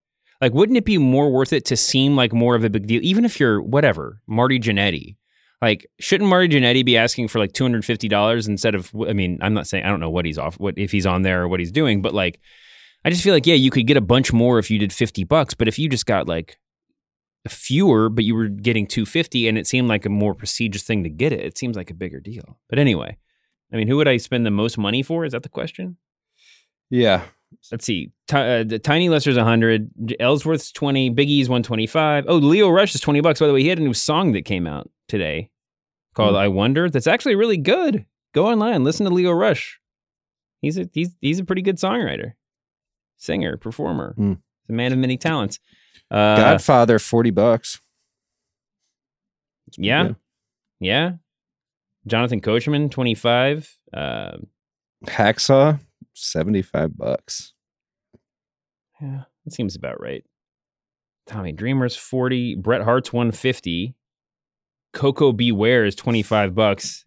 Like, wouldn't it be more worth it to seem like more of a big deal, even if you're whatever Marty Jannetty? Like, shouldn't Marty Jannetty be asking for like two hundred fifty dollars instead of? I mean, I'm not saying I don't know what he's off, what if he's on there or what he's doing, but like, I just feel like yeah, you could get a bunch more if you did fifty bucks, but if you just got like fewer, but you were getting two fifty, and it seemed like a more prestigious thing to get it, it seems like a bigger deal. But anyway, I mean, who would I spend the most money for? Is that the question? Yeah. Let's see. Ti- uh, the Tiny Lister's 100, Ellsworth's 20, Big E's 125. Oh, Lio Rush is 20 bucks. By the way, he had a new song that came out today called Hmm. I Wonder. That's actually really good. Go online, listen to Lio Rush. He's a he's he's a pretty good songwriter, singer, performer. He's a man of many talents. Uh, Godfather, forty bucks. yeah, good. yeah. Jonathan Coachman, 25. Uh, Hacksaw, seventy-five bucks. Yeah, that seems about right. Tommy Dreamer's 40, Bret Hart's 150. Koko B. Ware is 25 bucks.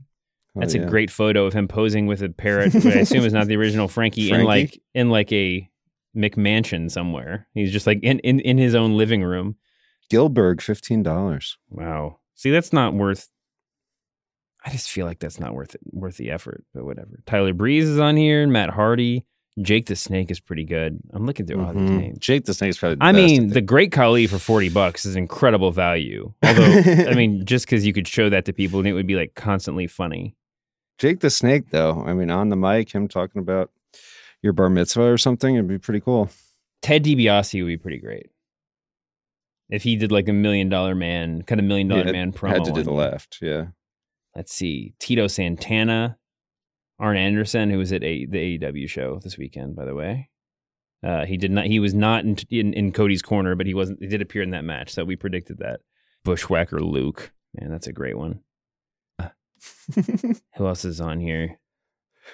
Oh, That's yeah. a great photo of him posing with a parrot, <laughs> I assume is not the original Frankie, in like in like a McMansion somewhere. He's just like in, in, in his own living room. Gilbert, fifteen dollars. Wow. See, that's not worth I just feel like that's not worth it, worth the effort, but whatever. Tyler Breeze is on here, Matt Hardy, Jake the Snake is pretty good. I'm looking through all these Mhm. names. Jake the Snake is probably. The I best, mean, think. the Great Khali for forty bucks is incredible value. Although, I mean, <laughs> just because you could show that to people and it would be like constantly funny. Jake the Snake, though. I mean, on the mic, him talking about your bar mitzvah or something, it'd be pretty cool. Ted DiBiase would be pretty great if he did like a million dollar man, kind of million dollar Yeah, man promo. Had to do the left, yeah. Let's see, Tito Santana, Arn Anderson, who was at a, the AEW show this weekend, by the way. Uh, he did not. He was not in, in in Cody's corner, but he wasn't. He did appear in that match, so we predicted that. Bushwhacker Luke, man, that's a great one. <laughs> Who else is on here?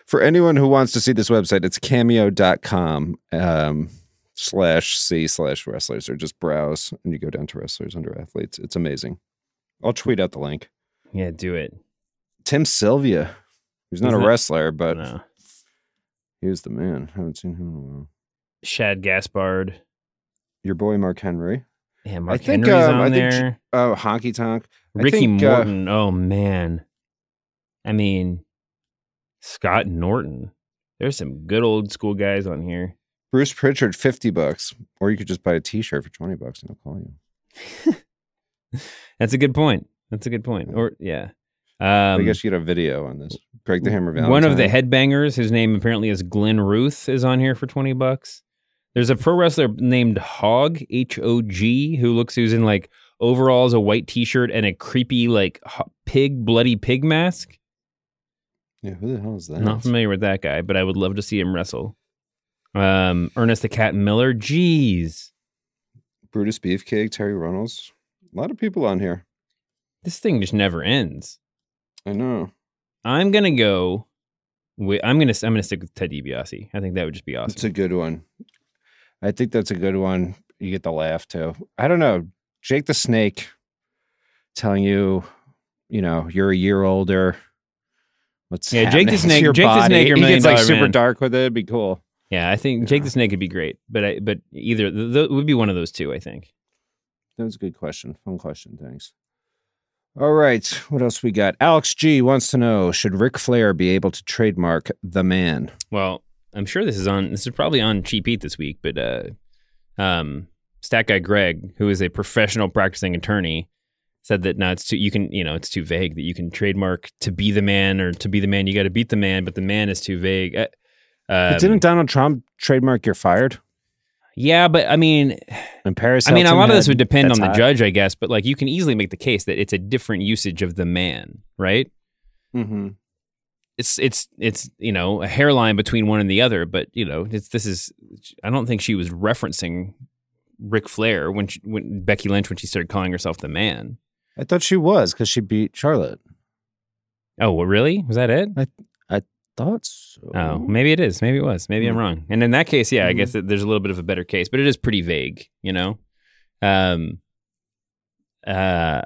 For anyone who wants to see this website, it's cameo.com um, slash C slash wrestlers, or just browse and you go down to wrestlers under athletes. It's amazing. I'll tweet out the link. Yeah, do it. Tim Sylvia. He's not He's a wrestler, but No. he was the man. I haven't seen him in a while. Shad Gaspard. Your boy Mark Henry. Yeah, Mark I think, Henry's um, on I think there. Oh, Honky Tonk. I Ricky think, uh, Morton. oh man. I mean, Scott Norton. There's some good old school guys on here. Bruce Pritchard, 50 bucks. Or you could just buy a t shirt for 20 bucks and I'll call you. <laughs> That's a good point. That's a good point. Or yeah. I Um, guess you get a video on this. Greg the Hammer Valentine. one of the headbangers, whose name apparently is Glenn Ruth, is on here for twenty bucks. There's a pro wrestler named Hog H O G who looks who's in like overalls, a white T-shirt, and a creepy like pig, bloody pig mask. Yeah, who the hell is that? Not familiar with that guy, but I would love to see him wrestle. Um, Ernest the Cat Miller. Jeez. Brutus Beefcake, Terry Runnels. A lot of people on here. This thing just never ends. I know. I'm gonna go. With, I'm gonna I'm gonna stick with Ted DiBiase. I think that would just be awesome. It's a good one. I think that's a good one. You get the laugh too. I don't know. Jake the Snake telling you, you know, you're a year older. What's Yeah, Jake the <laughs> Snake- Jake the. Snake, He gets like super man. dark with it. It'd be cool. Yeah, I think Jake the Snake would be great, but I, but either th- th- would be one of those two. I think. That was a good question. Fun question. Thanks. All right. What else we got? Alex G wants to know Should Ric Flair be able to trademark the man? Well, I'm sure this is on. This is probably on Cheap Heat this week, but uh, um, Stat Guy Greg, who is a professional practicing attorney, said that no, it's too. You can, you know, it's too vague that you can trademark to be the man or to be the man. You got to beat the man, but the man is too vague. Uh, But um, didn't Donald Trump trademark you're fired? yeah, but I mean, And Paris I mean, a lot of this would depend on the hot." judge, I guess. But like, you can easily make the case that it's a different usage of the man, right? Mm-hmm. it's it's it's you know a hairline between one and the other but you know it's this is i don't think she was referencing Ric Flair when she, when Becky Lynch when she started calling herself the man I thought she was because she beat Charlotte. oh well, really was that it I I Thought so. oh maybe it is maybe it was maybe i'm Hmm. wrong and in that case yeah i guess that there's a little bit of a better case but it is pretty vague you know um uh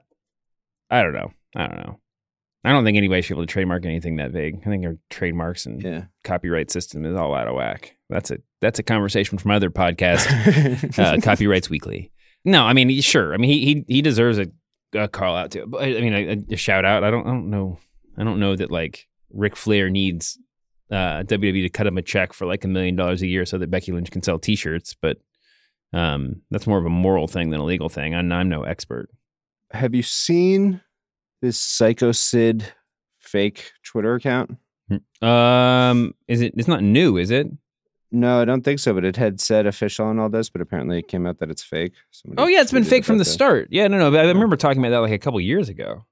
i don't know i don't know i don't think anybody should be able to trademark anything that vague i think our trademarks and Yeah. copyright system is all out of whack. That's a that's a conversation from other podcast, <laughs> uh, Copyrights Weekly. No, I mean sure. I mean he he he deserves a, a call out to. But I mean a, a shout out. I don't I don't know. I don't know that like Ric Flair needs uh, WWE to cut him a check for like a million dollars a year so that Becky Lynch can sell T-shirts. But um, that's more of a moral thing than a legal thing. I'm, I'm no expert. Have you seen this Psycho Sid fake Twitter account? Um, is it? It's not new, is it? No, I don't think so. But it had said official and all this, but apparently it came out that it's fake. Somebody Oh yeah, it's been fake from the this. start. Yeah, no, no. But I remember talking about that like a couple years ago.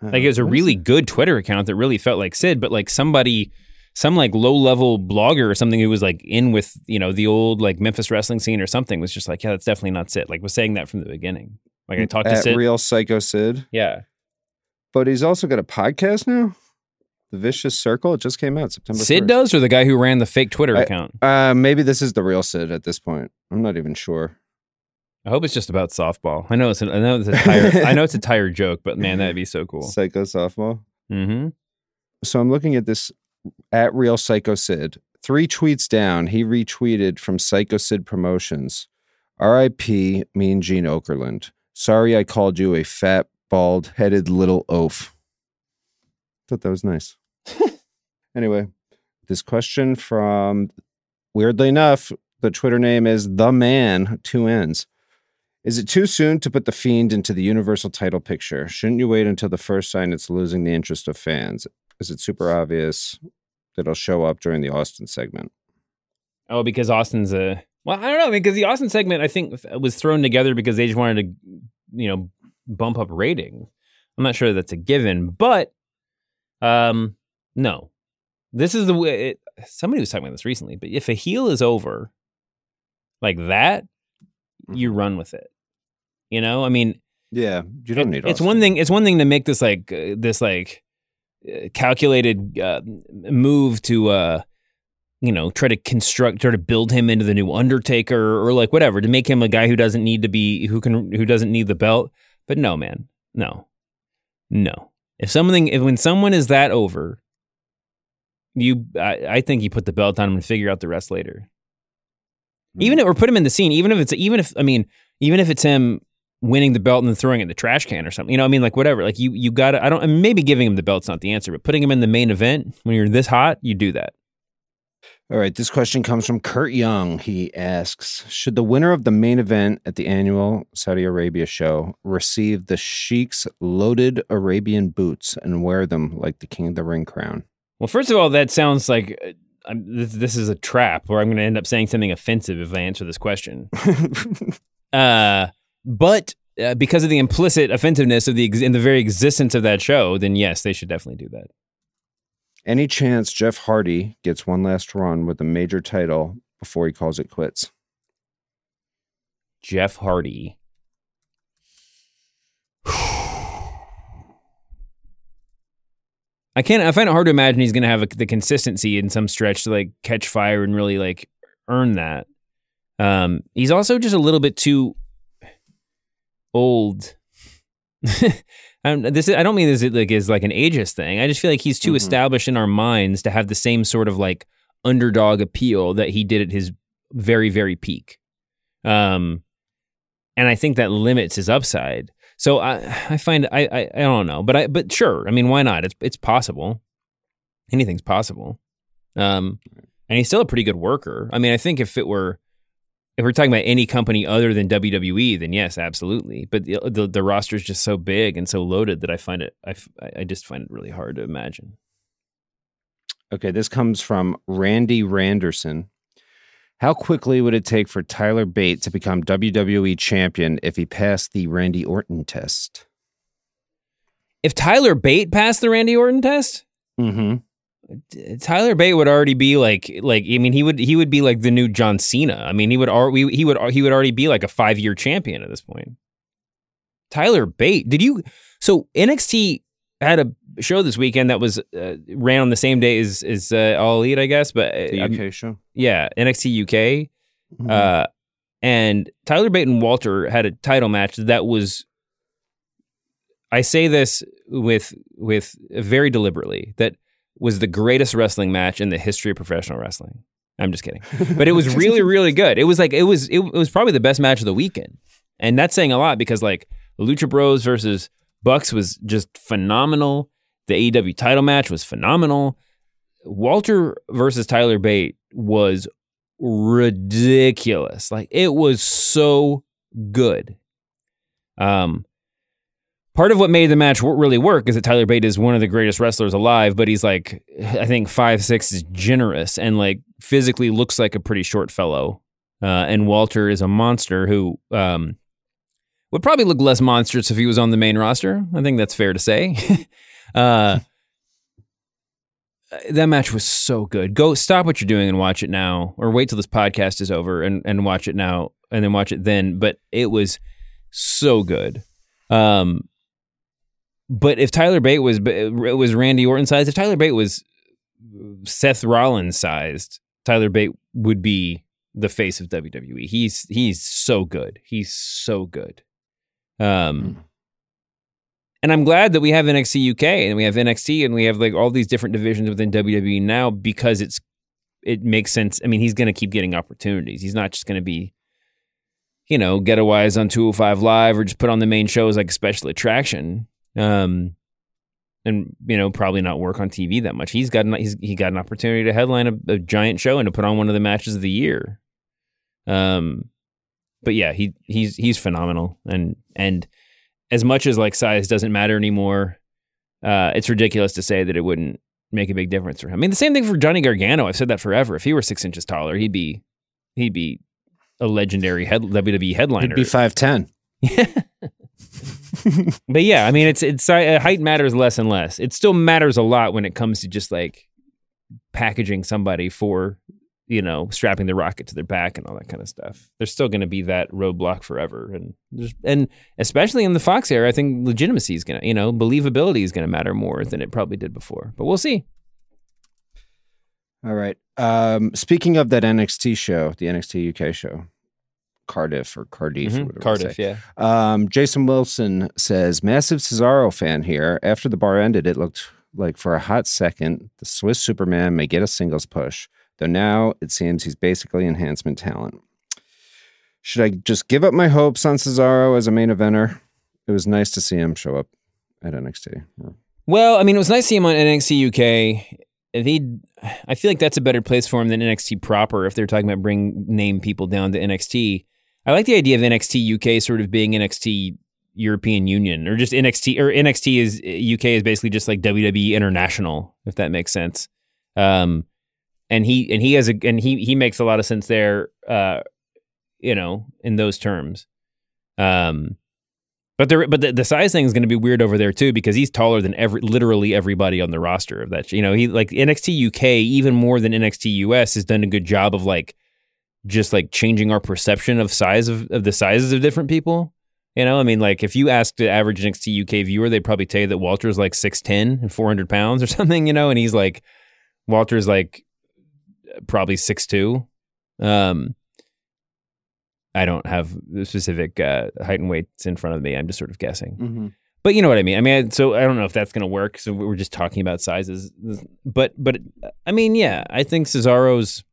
Like it was a Uh, really good Twitter account that really felt like Sid, but like somebody, some like low level blogger or something who was like in with you know the old like Memphis wrestling scene or something was just like, yeah, that's definitely not Sid. Like was saying that from the beginning. Like I talked to at Sid. Real Psycho Sid. yeah. But he's also got a podcast now. The Vicious Circle. It just came out September. Sid 1st. does, or the guy who ran the fake Twitter I- account. Uh, maybe this is the real Sid at this point. I'm not even sure. I hope it's just about softball. I know it's. An, I know it's a tire. I know it's a tire <laughs> joke, but man, that'd be so cool. Psycho softball. Mm-hmm. So I'm looking at this at Real Psycho Sid. Three tweets down, he retweeted from Psycho Sid Promotions. R.I.P. Mean Gene Okerlund. Sorry I called you a fat, bald headed little oaf. Thought that was nice. <laughs> anyway, this question from, weirdly enough, the Twitter name is The Man, two N's. Is it too soon to put the Fiend into the Universal title picture? Shouldn't you wait until the first sign it's losing the interest of fans? Is it super obvious that it'll show up during the Austin segment? Oh, because Austin's a well, I don't know because the Austin segment I think was thrown together because they just wanted to, you know, bump up ratings. I'm not sure that's a given, but um, no, this is the way. It, somebody was talking about this recently, but if a heel is over like that, you run with it. You know, I mean, Yeah, you don't need. it's one thing. It's one thing to make this like uh, this like uh, calculated uh, move to uh, you know try to construct, try to build him into the new Undertaker or like whatever to make him a guy who doesn't need to be who can who doesn't need the belt. But no, man, no, no. If something, if when someone is that over, you, I, I think you put the belt on him and figure out the rest later. Hmm. Even if, or put him in the scene, even if it's even if I mean, even if it's him winning the belt and then throwing it in the trash can or something. You know, I mean, like whatever. Like you, you got to. I don't. I mean, maybe giving him the belt's not the answer, but putting him in the main event when you're this hot, you do that. All right, this question comes from Kurt Young. He asks Should the winner of the main event at the annual Saudi Arabia show receive the Sheik's loaded Arabian boots and wear them like the King of the Ring crown? Well, first of all, that sounds like uh, I'm, this, this is a trap where I'm going to end up saying something offensive if I answer this question. <laughs> uh, but uh, because of the implicit offensiveness of the ex- in the very existence of that show, then yes, they should definitely do that. Any chance Jeff Hardy gets one last run with a major title before he calls it quits? Jeff Hardy. I can't. I find it hard to imagine he's going to have a, the consistency in some stretch to like catch fire and really like earn that. Um, he's also just a little bit too old. <laughs> This is, I don't mean this is like is like an ageist thing. I just feel like he's too Mhm. established in our minds to have the same sort of like underdog appeal that he did at his very very peak. Um, and I think that limits his upside. So I I find I, I I don't know, but I but sure. I mean, why not? It's it's possible. Anything's possible. Um, and he's still a pretty good worker. I mean, I think if it were if we're talking about any company other than WWE, then yes, absolutely. But the the, the roster is just so big and so loaded that I find it I, I just find it really hard to imagine. Okay, this comes from Randy Randerson. How quickly would it take for Tyler Bate to become WWE champion if he passed the Randy Orton test? If Tyler Bate passed the Randy Orton test, Mm-hmm. Tyler Bate would already be like like I mean he would he would be like the new John Cena. I mean he would al- we- he would he would already be like a 5-year champion at this point. Tyler Bate, did you so NXT had a show this weekend that was uh, ran on the same day as as uh, All Elite, I guess, but uh, The I'm- show. yeah, NXT UK. Mhm. Uh, and Tyler Bate and Walter had a title match that was. I say this with with very deliberately that was the greatest wrestling match in the history of professional wrestling. I'm just kidding, but it was <laughs> really really good. It was like it was it, was probably the best match of the weekend, and that's saying a lot because like Lucha Bros versus Bucks was just phenomenal. The AEW title match was phenomenal. Walter versus Tyler Bate was ridiculous. Like it was so good. Um part of what made the match really work is that Tyler Bate is one of the greatest wrestlers alive, but he's like I think five six is generous and like physically looks like a pretty short fellow. Uh, and Walter is a monster who um, would probably look less monstrous if he was on the main roster. I think that's fair to say. <laughs> uh, that match was so good. Go stop what you're doing and watch it now, or wait till this podcast is over and, and watch it now, and then watch it then. But it was so good. Um, but if Tyler Bate was was Randy Orton sized, if Tyler Bate was Seth Rollins sized, Tyler Bate would be the face of WWE. He's he's so good. He's so good. Um, and I'm glad that we have NXT UK and we have NXT and we have like all these different divisions within WWE now because it's it makes sense. I mean, he's going to keep getting opportunities. He's not just going to be, you know, get a wise on 205 Live or just put on the main show as like a special attraction. Um, and you know, probably not work on TV that much. He's got an, he's he got an opportunity to headline a, a giant show and to put on one of the matches of the year. Um, but yeah, he he's he's phenomenal and and as much as like size doesn't matter anymore, uh, it's ridiculous to say that it wouldn't make a big difference for him. I mean, the same thing for Johnny Gargano. I've said that forever. If he were six inches taller, he'd be he'd be a legendary head, WWE headliner. He'd be five ten. Yeah. <laughs> but yeah, I mean, it's it's uh, height matters less and less. It still matters a lot when it comes to just like packaging somebody for you know strapping the rocket to their back and all that kind of stuff. There's still going to be that roadblock forever, and there's, and especially in the Fox era, I think legitimacy is going to you know believability is going to matter more than it probably did before. But we'll see. All right. Um, speaking of that NXT show, the NXT UK show, Cardiff or Cardiff, or Mhm. whatever they Cardiff, yeah. Um, Jason Wilson says, massive Cesaro fan here. After the bar ended, it looked like for a hot second, the Swiss Superman may get a singles push, though now it seems he's basically enhancement talent. Should I just give up my hopes on Cesaro as a main eventer? It was nice to see him show up at NXT. Well, I mean, it was nice to see him on NXT UK. He, I feel like that's a better place for him than NXT proper. If they're talking about bring name people down to NXT, I like the idea of NXT UK sort of being NXT European Union or just NXT or NXT is UK is basically just like WWE International, if that makes sense. Um, and he and he has a and he he makes a lot of sense there. Uh, you know, in those terms. Um, but there, but the, the size thing is going to be weird over there too because he's taller than every, literally everybody on the roster of that. You know, he like NXT UK even more than NXT US has done a good job of like just like changing our perception of size of, of the sizes of different people. You know, I mean, like if you ask the average NXT UK viewer, they'd probably tell you that Walter's like six ten and four hundred pounds or <laughs> something. You know, and he's like Walter's like probably six two. Um, I don't have specific uh, height and weights in front of me. I'm just sort of guessing. Mm-hmm. But you know what I mean. I mean, so I don't know if that's going to work. So we're just talking about sizes. But but I mean, yeah, I think Cesaro's.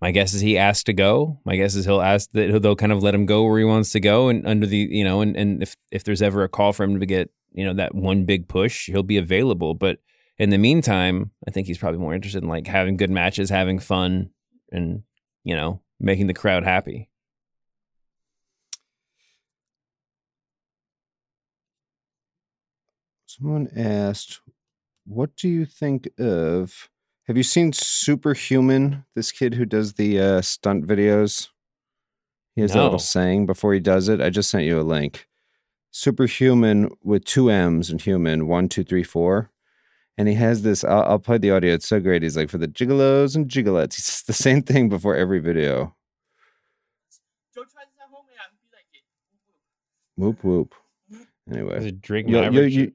My guess is he asked to go. My guess is he'll ask that they'll kind of let him go where he wants to go, and under the you know, and and if if there's ever a call for him to get you know that one big push, he'll be available. But in the meantime, I think he's probably more interested in like having good matches, having fun, and you know, making the crowd happy. Someone asked, "What do you think of?" Have you seen Superhuman? This kid who does the uh, stunt videos. He has a little saying before he does it. I just sent you a link. Superhuman with two M's and human one two three four, and he has this. I'll, I'll play the audio. It's so great. He's like for the gigolos and gigolettes. He says <laughs> the same thing before every video. Whoop whoop. Anyway, Is it Drake you, you, you,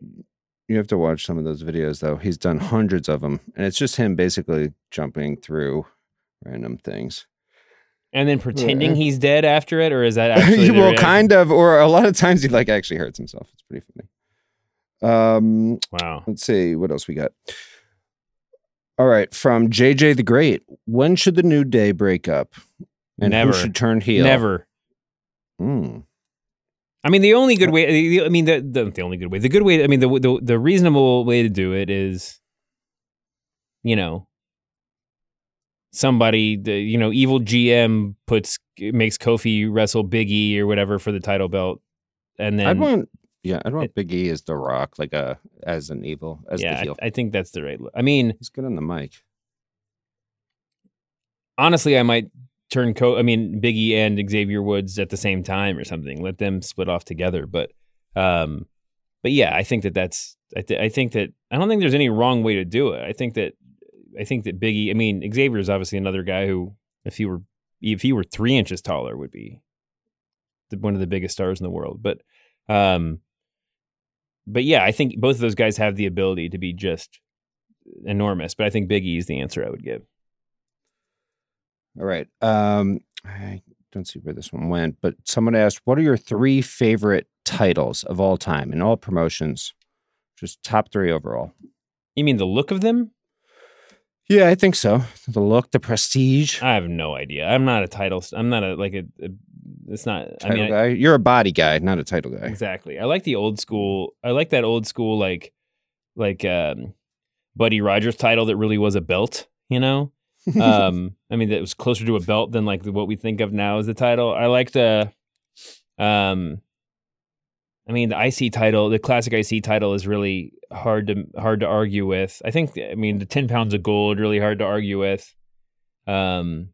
you have to watch some of those videos though. He's done hundreds of them, and it's just him basically jumping through random things. and then pretending he's dead after it, or is that <laughs> actually the well, kind of, or a lot of times he like actually hurts himself. It's pretty funny. Um, Wow. let's see what else we got. All right, from JJ the Great. When should the New Day break up? And Never. who should turn heel? Never. Hmm. I mean, the only good way. I mean, the, the the only good way. The good way. I mean, the the the reasonable way to do it is, you know, somebody. The you know, evil GM puts makes Kofi wrestle Big E or whatever for the title belt, and then I'd want, yeah, I'd want Big E is the Rock, like a as an evil as yeah, the I, heel. I think that's the right. I mean, He's good on the mic. honestly, I might turn Co. I mean, Biggie and Xavier Woods at the same time or something. Let them split off together. But, um, but yeah, I think that that's. I, th- I think that I don't think there's any wrong way to do it. I think that I think that Biggie. I mean, Xavier is obviously another guy who, if he were if he were three inches taller, would be the, one of the biggest stars in the world. But, um, but yeah, I think both of those guys have the ability to be just enormous. But I think Biggie is the answer I would give. All right. Um, I don't see where this one went, but someone asked, "What are your three favorite titles of all time in all promotions? Just top three overall." You mean the look of them? Yeah, I think so. The look, the prestige. I have no idea. I'm not a title. I'm not a like a. a it's not. I Title mean, I- You're a body guy, not a title guy. exactly. I like the old school. I like that old school like, like um, Buddy Rogers title that really was a belt. You know. <laughs> um, I mean, that was closer to a belt than like what we think of now as the title. I like the, um, I mean, the IC title, the classic IC title is really hard to hard to argue with. I think, I mean, the ten pounds of gold really hard to argue with. Um,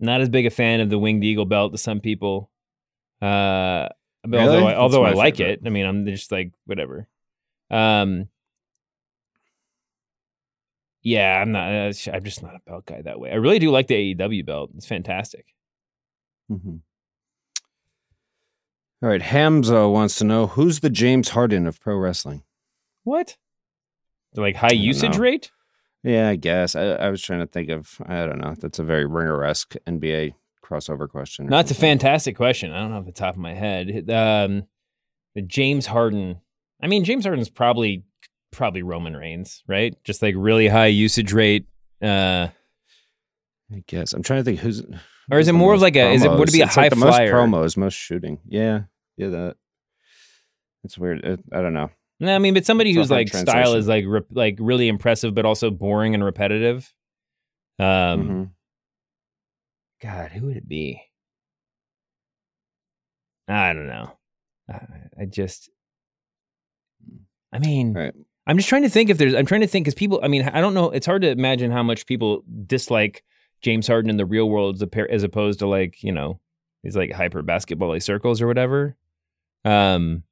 not as big a fan of the winged eagle belt to some people. Uh, Really? although I, although I like favorite. it, I mean, I'm just like whatever. Um, yeah, I'm not. Uh, I'm just not a belt guy that way. I really do like the AEW belt. It's fantastic. Mhm. All right. Hamza wants to know who's the James Harden of pro wrestling. What? Like high usage know. rate? Yeah, I guess. I, I was trying to think of. I don't know. That's a very ringer esque NBA crossover question. No, it's a fantastic question. I don't know off the top of my head. Um, the James Harden. I mean, James Harden's probably probably Roman Reigns, right? Just like really high usage rate. Uh, I guess I'm trying to think who's. Or is it more of most like a- is it- would it be a It's like high the most flyer? promos, most shooting. Yeah, yeah. That. It's weird. I don't know. No, I mean, but somebody It's whose like style is like rep- like really impressive, but also boring and repetitive. Um, Mhm. God, who would it be? I don't know. I, I just, I mean, Right. I'm just trying to think if there's. I'm trying to think because people. I mean, I don't know. It's hard to imagine how much people dislike James Harden in the real world as, opposed to like you know these like hyper basketball y circles or whatever. Um,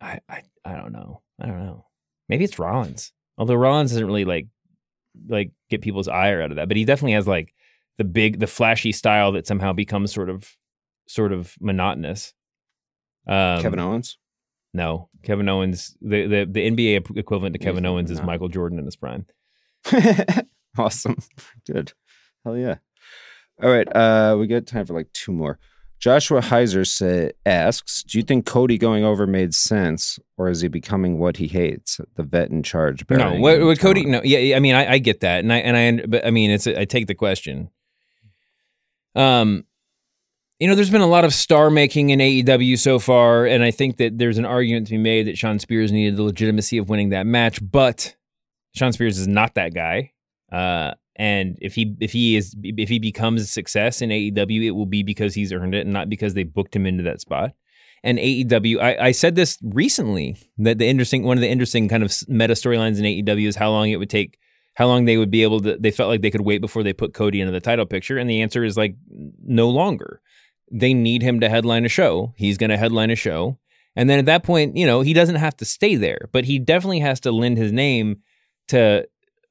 I, I I don't know. I don't know. Maybe it's Rollins. Although Rollins doesn't really like like get people's ire out of that, but he definitely has like the big, the flashy style that somehow becomes sort of sort of monotonous. Um, Kevin Owens. No, Kevin Owens. The the, the NBA equivalent to Kevin He's Owens is not. Michael Jordan in his prime. <laughs> awesome. Good. Hell yeah. All right. Uh, we got time for like two more. Joshua Heiser say, asks, "Do you think Cody going over made sense, or is he becoming what he hates? The vet in charge." No, what, what Cody? talent?" No, yeah, yeah, I mean, I, I get that, and I and I, but I mean, it's a, I take the question. Um, you know, there's been a lot of star making in AEW so far, and I think that there's an argument to be made that Shawn Spears needed the legitimacy of winning that match, but Shawn Spears is not that guy. Uh, and if he if he is if he becomes a success in AEW, it will be because he's earned it, and not because they booked him into that spot. And AEW, I, I said this recently that the interesting one of the interesting kind of meta storylines in AEW is how long it would take, how long they would be able to. They felt like they could wait before they put Cody into the title picture, and the answer is like no longer. They need him to headline a show. He's going to headline a show, and then at that point, you know, he doesn't have to stay there, but he definitely has to lend his name to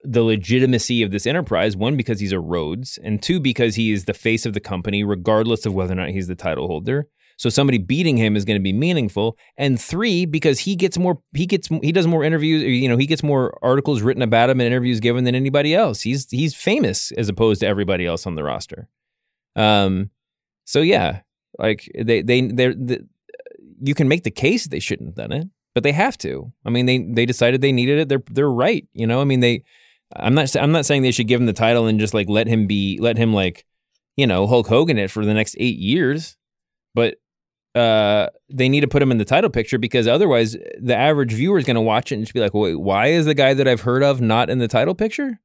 the legitimacy of this enterprise. One, because he's a Rhodes, and two, because he is the face of the company, regardless of whether or not he's the title holder. So somebody beating him is going to be meaningful. And three, because he gets more, he gets, he does more interviews. You know, he gets more articles written about him and interviews given than anybody else. He's he's famous as opposed to everybody else on the roster. Um, so yeah, like they they they're, they you can make the case they shouldn't have done it, but they have to. I mean, they they decided they needed it. They're they're right. You know, I mean they. I'm not I'm not saying they should give him the title and just like let him be let him like, you know, Hulk Hogan it for the next eight years, but uh, they need to put him in the title picture because otherwise the average viewer is going to watch it and just be like, wait, why is the guy that I've heard of not in the title picture?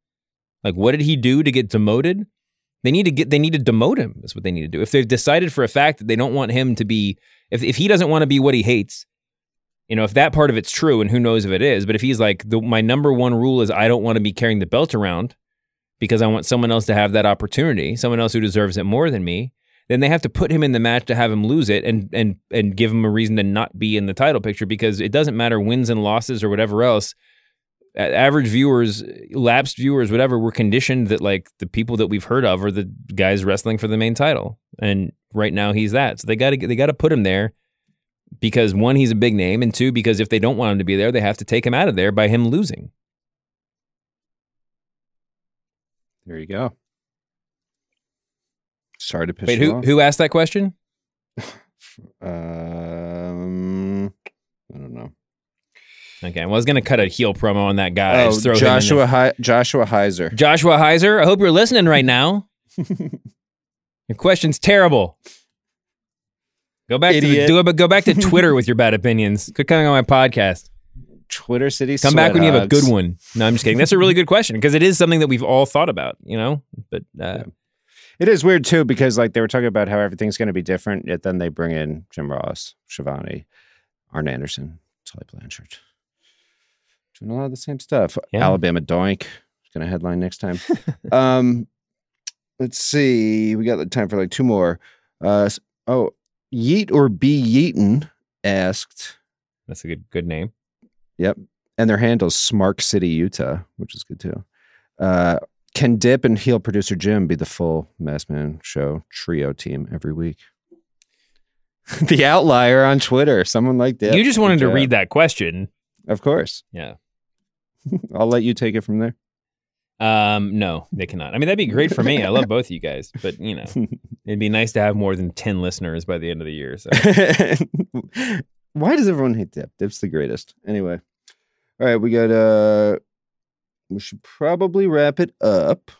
Like, what did he do to get demoted? They need to get, they need to demote him. Is what they need to do. If they've decided for a fact that they don't want him to be, if, if he doesn't want to be what he hates, you know, if that part of it's true and who knows if it is, but if he's like, the, my number one rule is I don't want to be carrying the belt around because I want someone else to have that opportunity, someone else who deserves it more than me, then they have to put him in the match to have him lose it and and and give him a reason to not be in the title picture because it doesn't matter wins and losses or whatever else. Average viewers, lapsed viewers, whatever, we're conditioned that like the people that we've heard of are the guys wrestling for the main title, and right now he's that. So they got to they got to put him there because one, he's a big name, and two, because if they don't want him to be there, they have to take him out of there by him losing. There you go. Sorry to piss Wait, you who off. who asked that question? <laughs> Um, I don't know. Okay, well, I was gonna cut a heel promo on that guy. Oh, throw him in there. Joshua Hi- Joshua Heiser. Joshua Heiser, I hope you're listening right now. <laughs> your question's terrible. Go back to the, Idiot. do go back to <laughs> Twitter with your bad opinions. Quit coming on my podcast. Twitter City. Come back when you have a good one. No, I'm just kidding. That's a really good question because it is something that we've all thought about, you know. But uh, It is weird too because like they were talking about how everything's going to be different, yet then they bring in Jim Ross, Schiavone, Arn Anderson, Tully Blanchard, doing a lot of the same stuff. Yeah. Alabama Doink is going to headline next time. <laughs> um, let's see, we got the time for like two more. Uh, oh, Yeet or Be Yeaton asked. that's a good good name. Yep. And their handle's Smark City, Utah, which is good too. Uh, can Dip and heel producer Jim be the full Masked Man Show trio team every week? <laughs> the outlier on Twitter. Someone like Dip. you just wanted to read that question. Of course. Yeah. <laughs> I'll let you take it from there. Um, no, they cannot. I mean, that'd be great for me. I love both of you guys, but you know, <laughs> it'd be nice to have more than ten listeners by the end of the year. So <laughs> Why does everyone hate Dip? Dip's the greatest. Anyway. All right, we got uh we should probably wrap it up.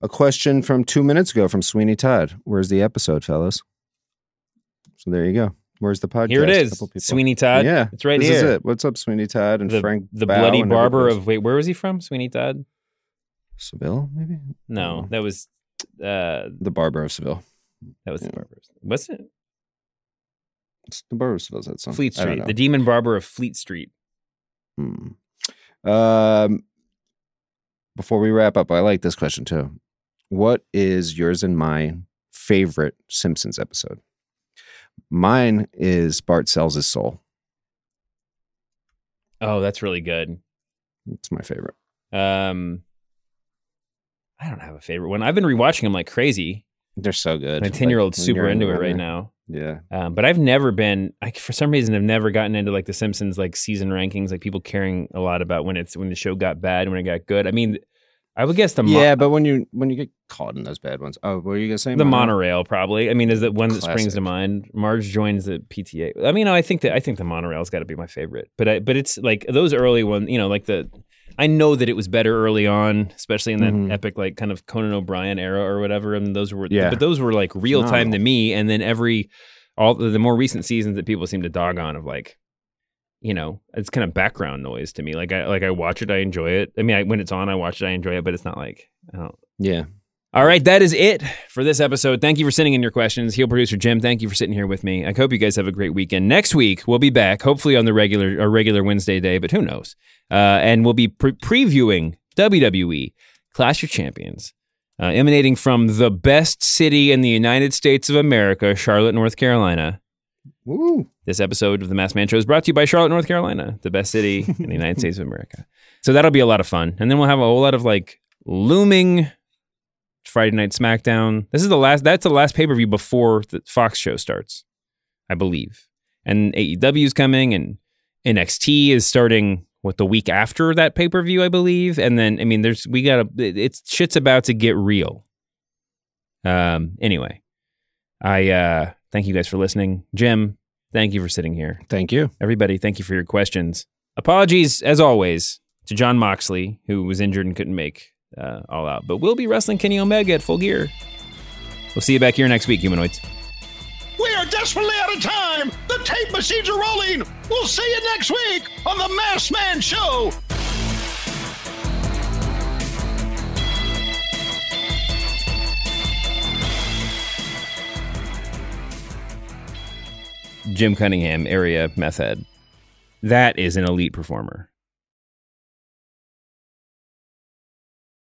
A question from two minutes ago from Sweeney Todd. Where's the episode, fellas? So there you go. Where's the podcast? here it is, Sweeney Todd. Yeah, it's right this here. is it. What's up, Sweeney Todd and the Frank? the bloody barber of wait, where was he from? Sweeney Todd? Seville, maybe. No, that was uh The barber of Seville. that was the Yeah. barber. What's it? It's the barber of Seville's that song. Fleet Street, the demon barber of Fleet Street. Hmm. Um, before we wrap up, I like this question too. What is yours and my favorite Simpsons episode? Mine is Bart sells his soul. Oh, that's really good. It's my favorite. Um, I don't have a favorite one. I've been rewatching them like crazy. They're so good. My ten year old's Like, super into it right now. Yeah. Um, but I've never been, I, for some reason, I've never gotten into like the Simpsons like season rankings, like people caring a lot about when it's when the show got bad, when it got good. I mean, I would guess the mo- Yeah, but when you when you get caught in those bad ones, oh, what were you gonna say? the Monorail? monorail probably. I mean, is that one that springs to mind? Marge joins the PTA. I mean, I think that I think the monorail's got to be my favorite. But I, but it's like those early ones, you know, like the. I know that it was better early on, especially in that Mhm. epic like kind of Conan O'Brien era or whatever. And those were, Yeah. but those were like real time to me. And then every all the, the more recent seasons that people seem to dog on of like, you know, it's kind of background noise to me. Like I like I watch it, I enjoy it. I mean, I, when it's on, I watch it, I enjoy it. But it's not like I don't Yeah. all right, that is it for this episode. Thank you for sending in your questions. Heel producer Jim, thank you for sitting here with me. I hope you guys have a great weekend. Next week we'll be back, hopefully on the regular or regular Wednesday day, but who knows? Uh, and we'll be pre- previewing WWE Clash of Champions, uh, emanating from the best city in the United States of America, Charlotte, North Carolina. Woo. This episode of the Masked Man Show is brought to you by Charlotte, North Carolina, the best city in the <laughs> United States of America. So that'll be a lot of fun. And then we'll have a whole lot of like looming Friday Night SmackDown. This is the last, that's the last pay per view before the Fox show starts, I believe. And AEW is coming and NXT is starting what the week after that pay per view, I believe. And then, I mean, there's, we got to, it's shit's about to get real. Um, anyway, I, uh, thank you guys for listening. Jim, thank you for sitting here. Thank you. Everybody, thank you for your questions. Apologies, as always, to Jon Moxley, who was injured and couldn't make uh, All Out. But we'll be wrestling Kenny Omega at full gear. We'll see you back here next week, humanoids. We are desperately out of time. The tape machines are rolling. We'll see you next week on the Masked Man Show. Jim Cunningham, area meth head. That is an elite performer.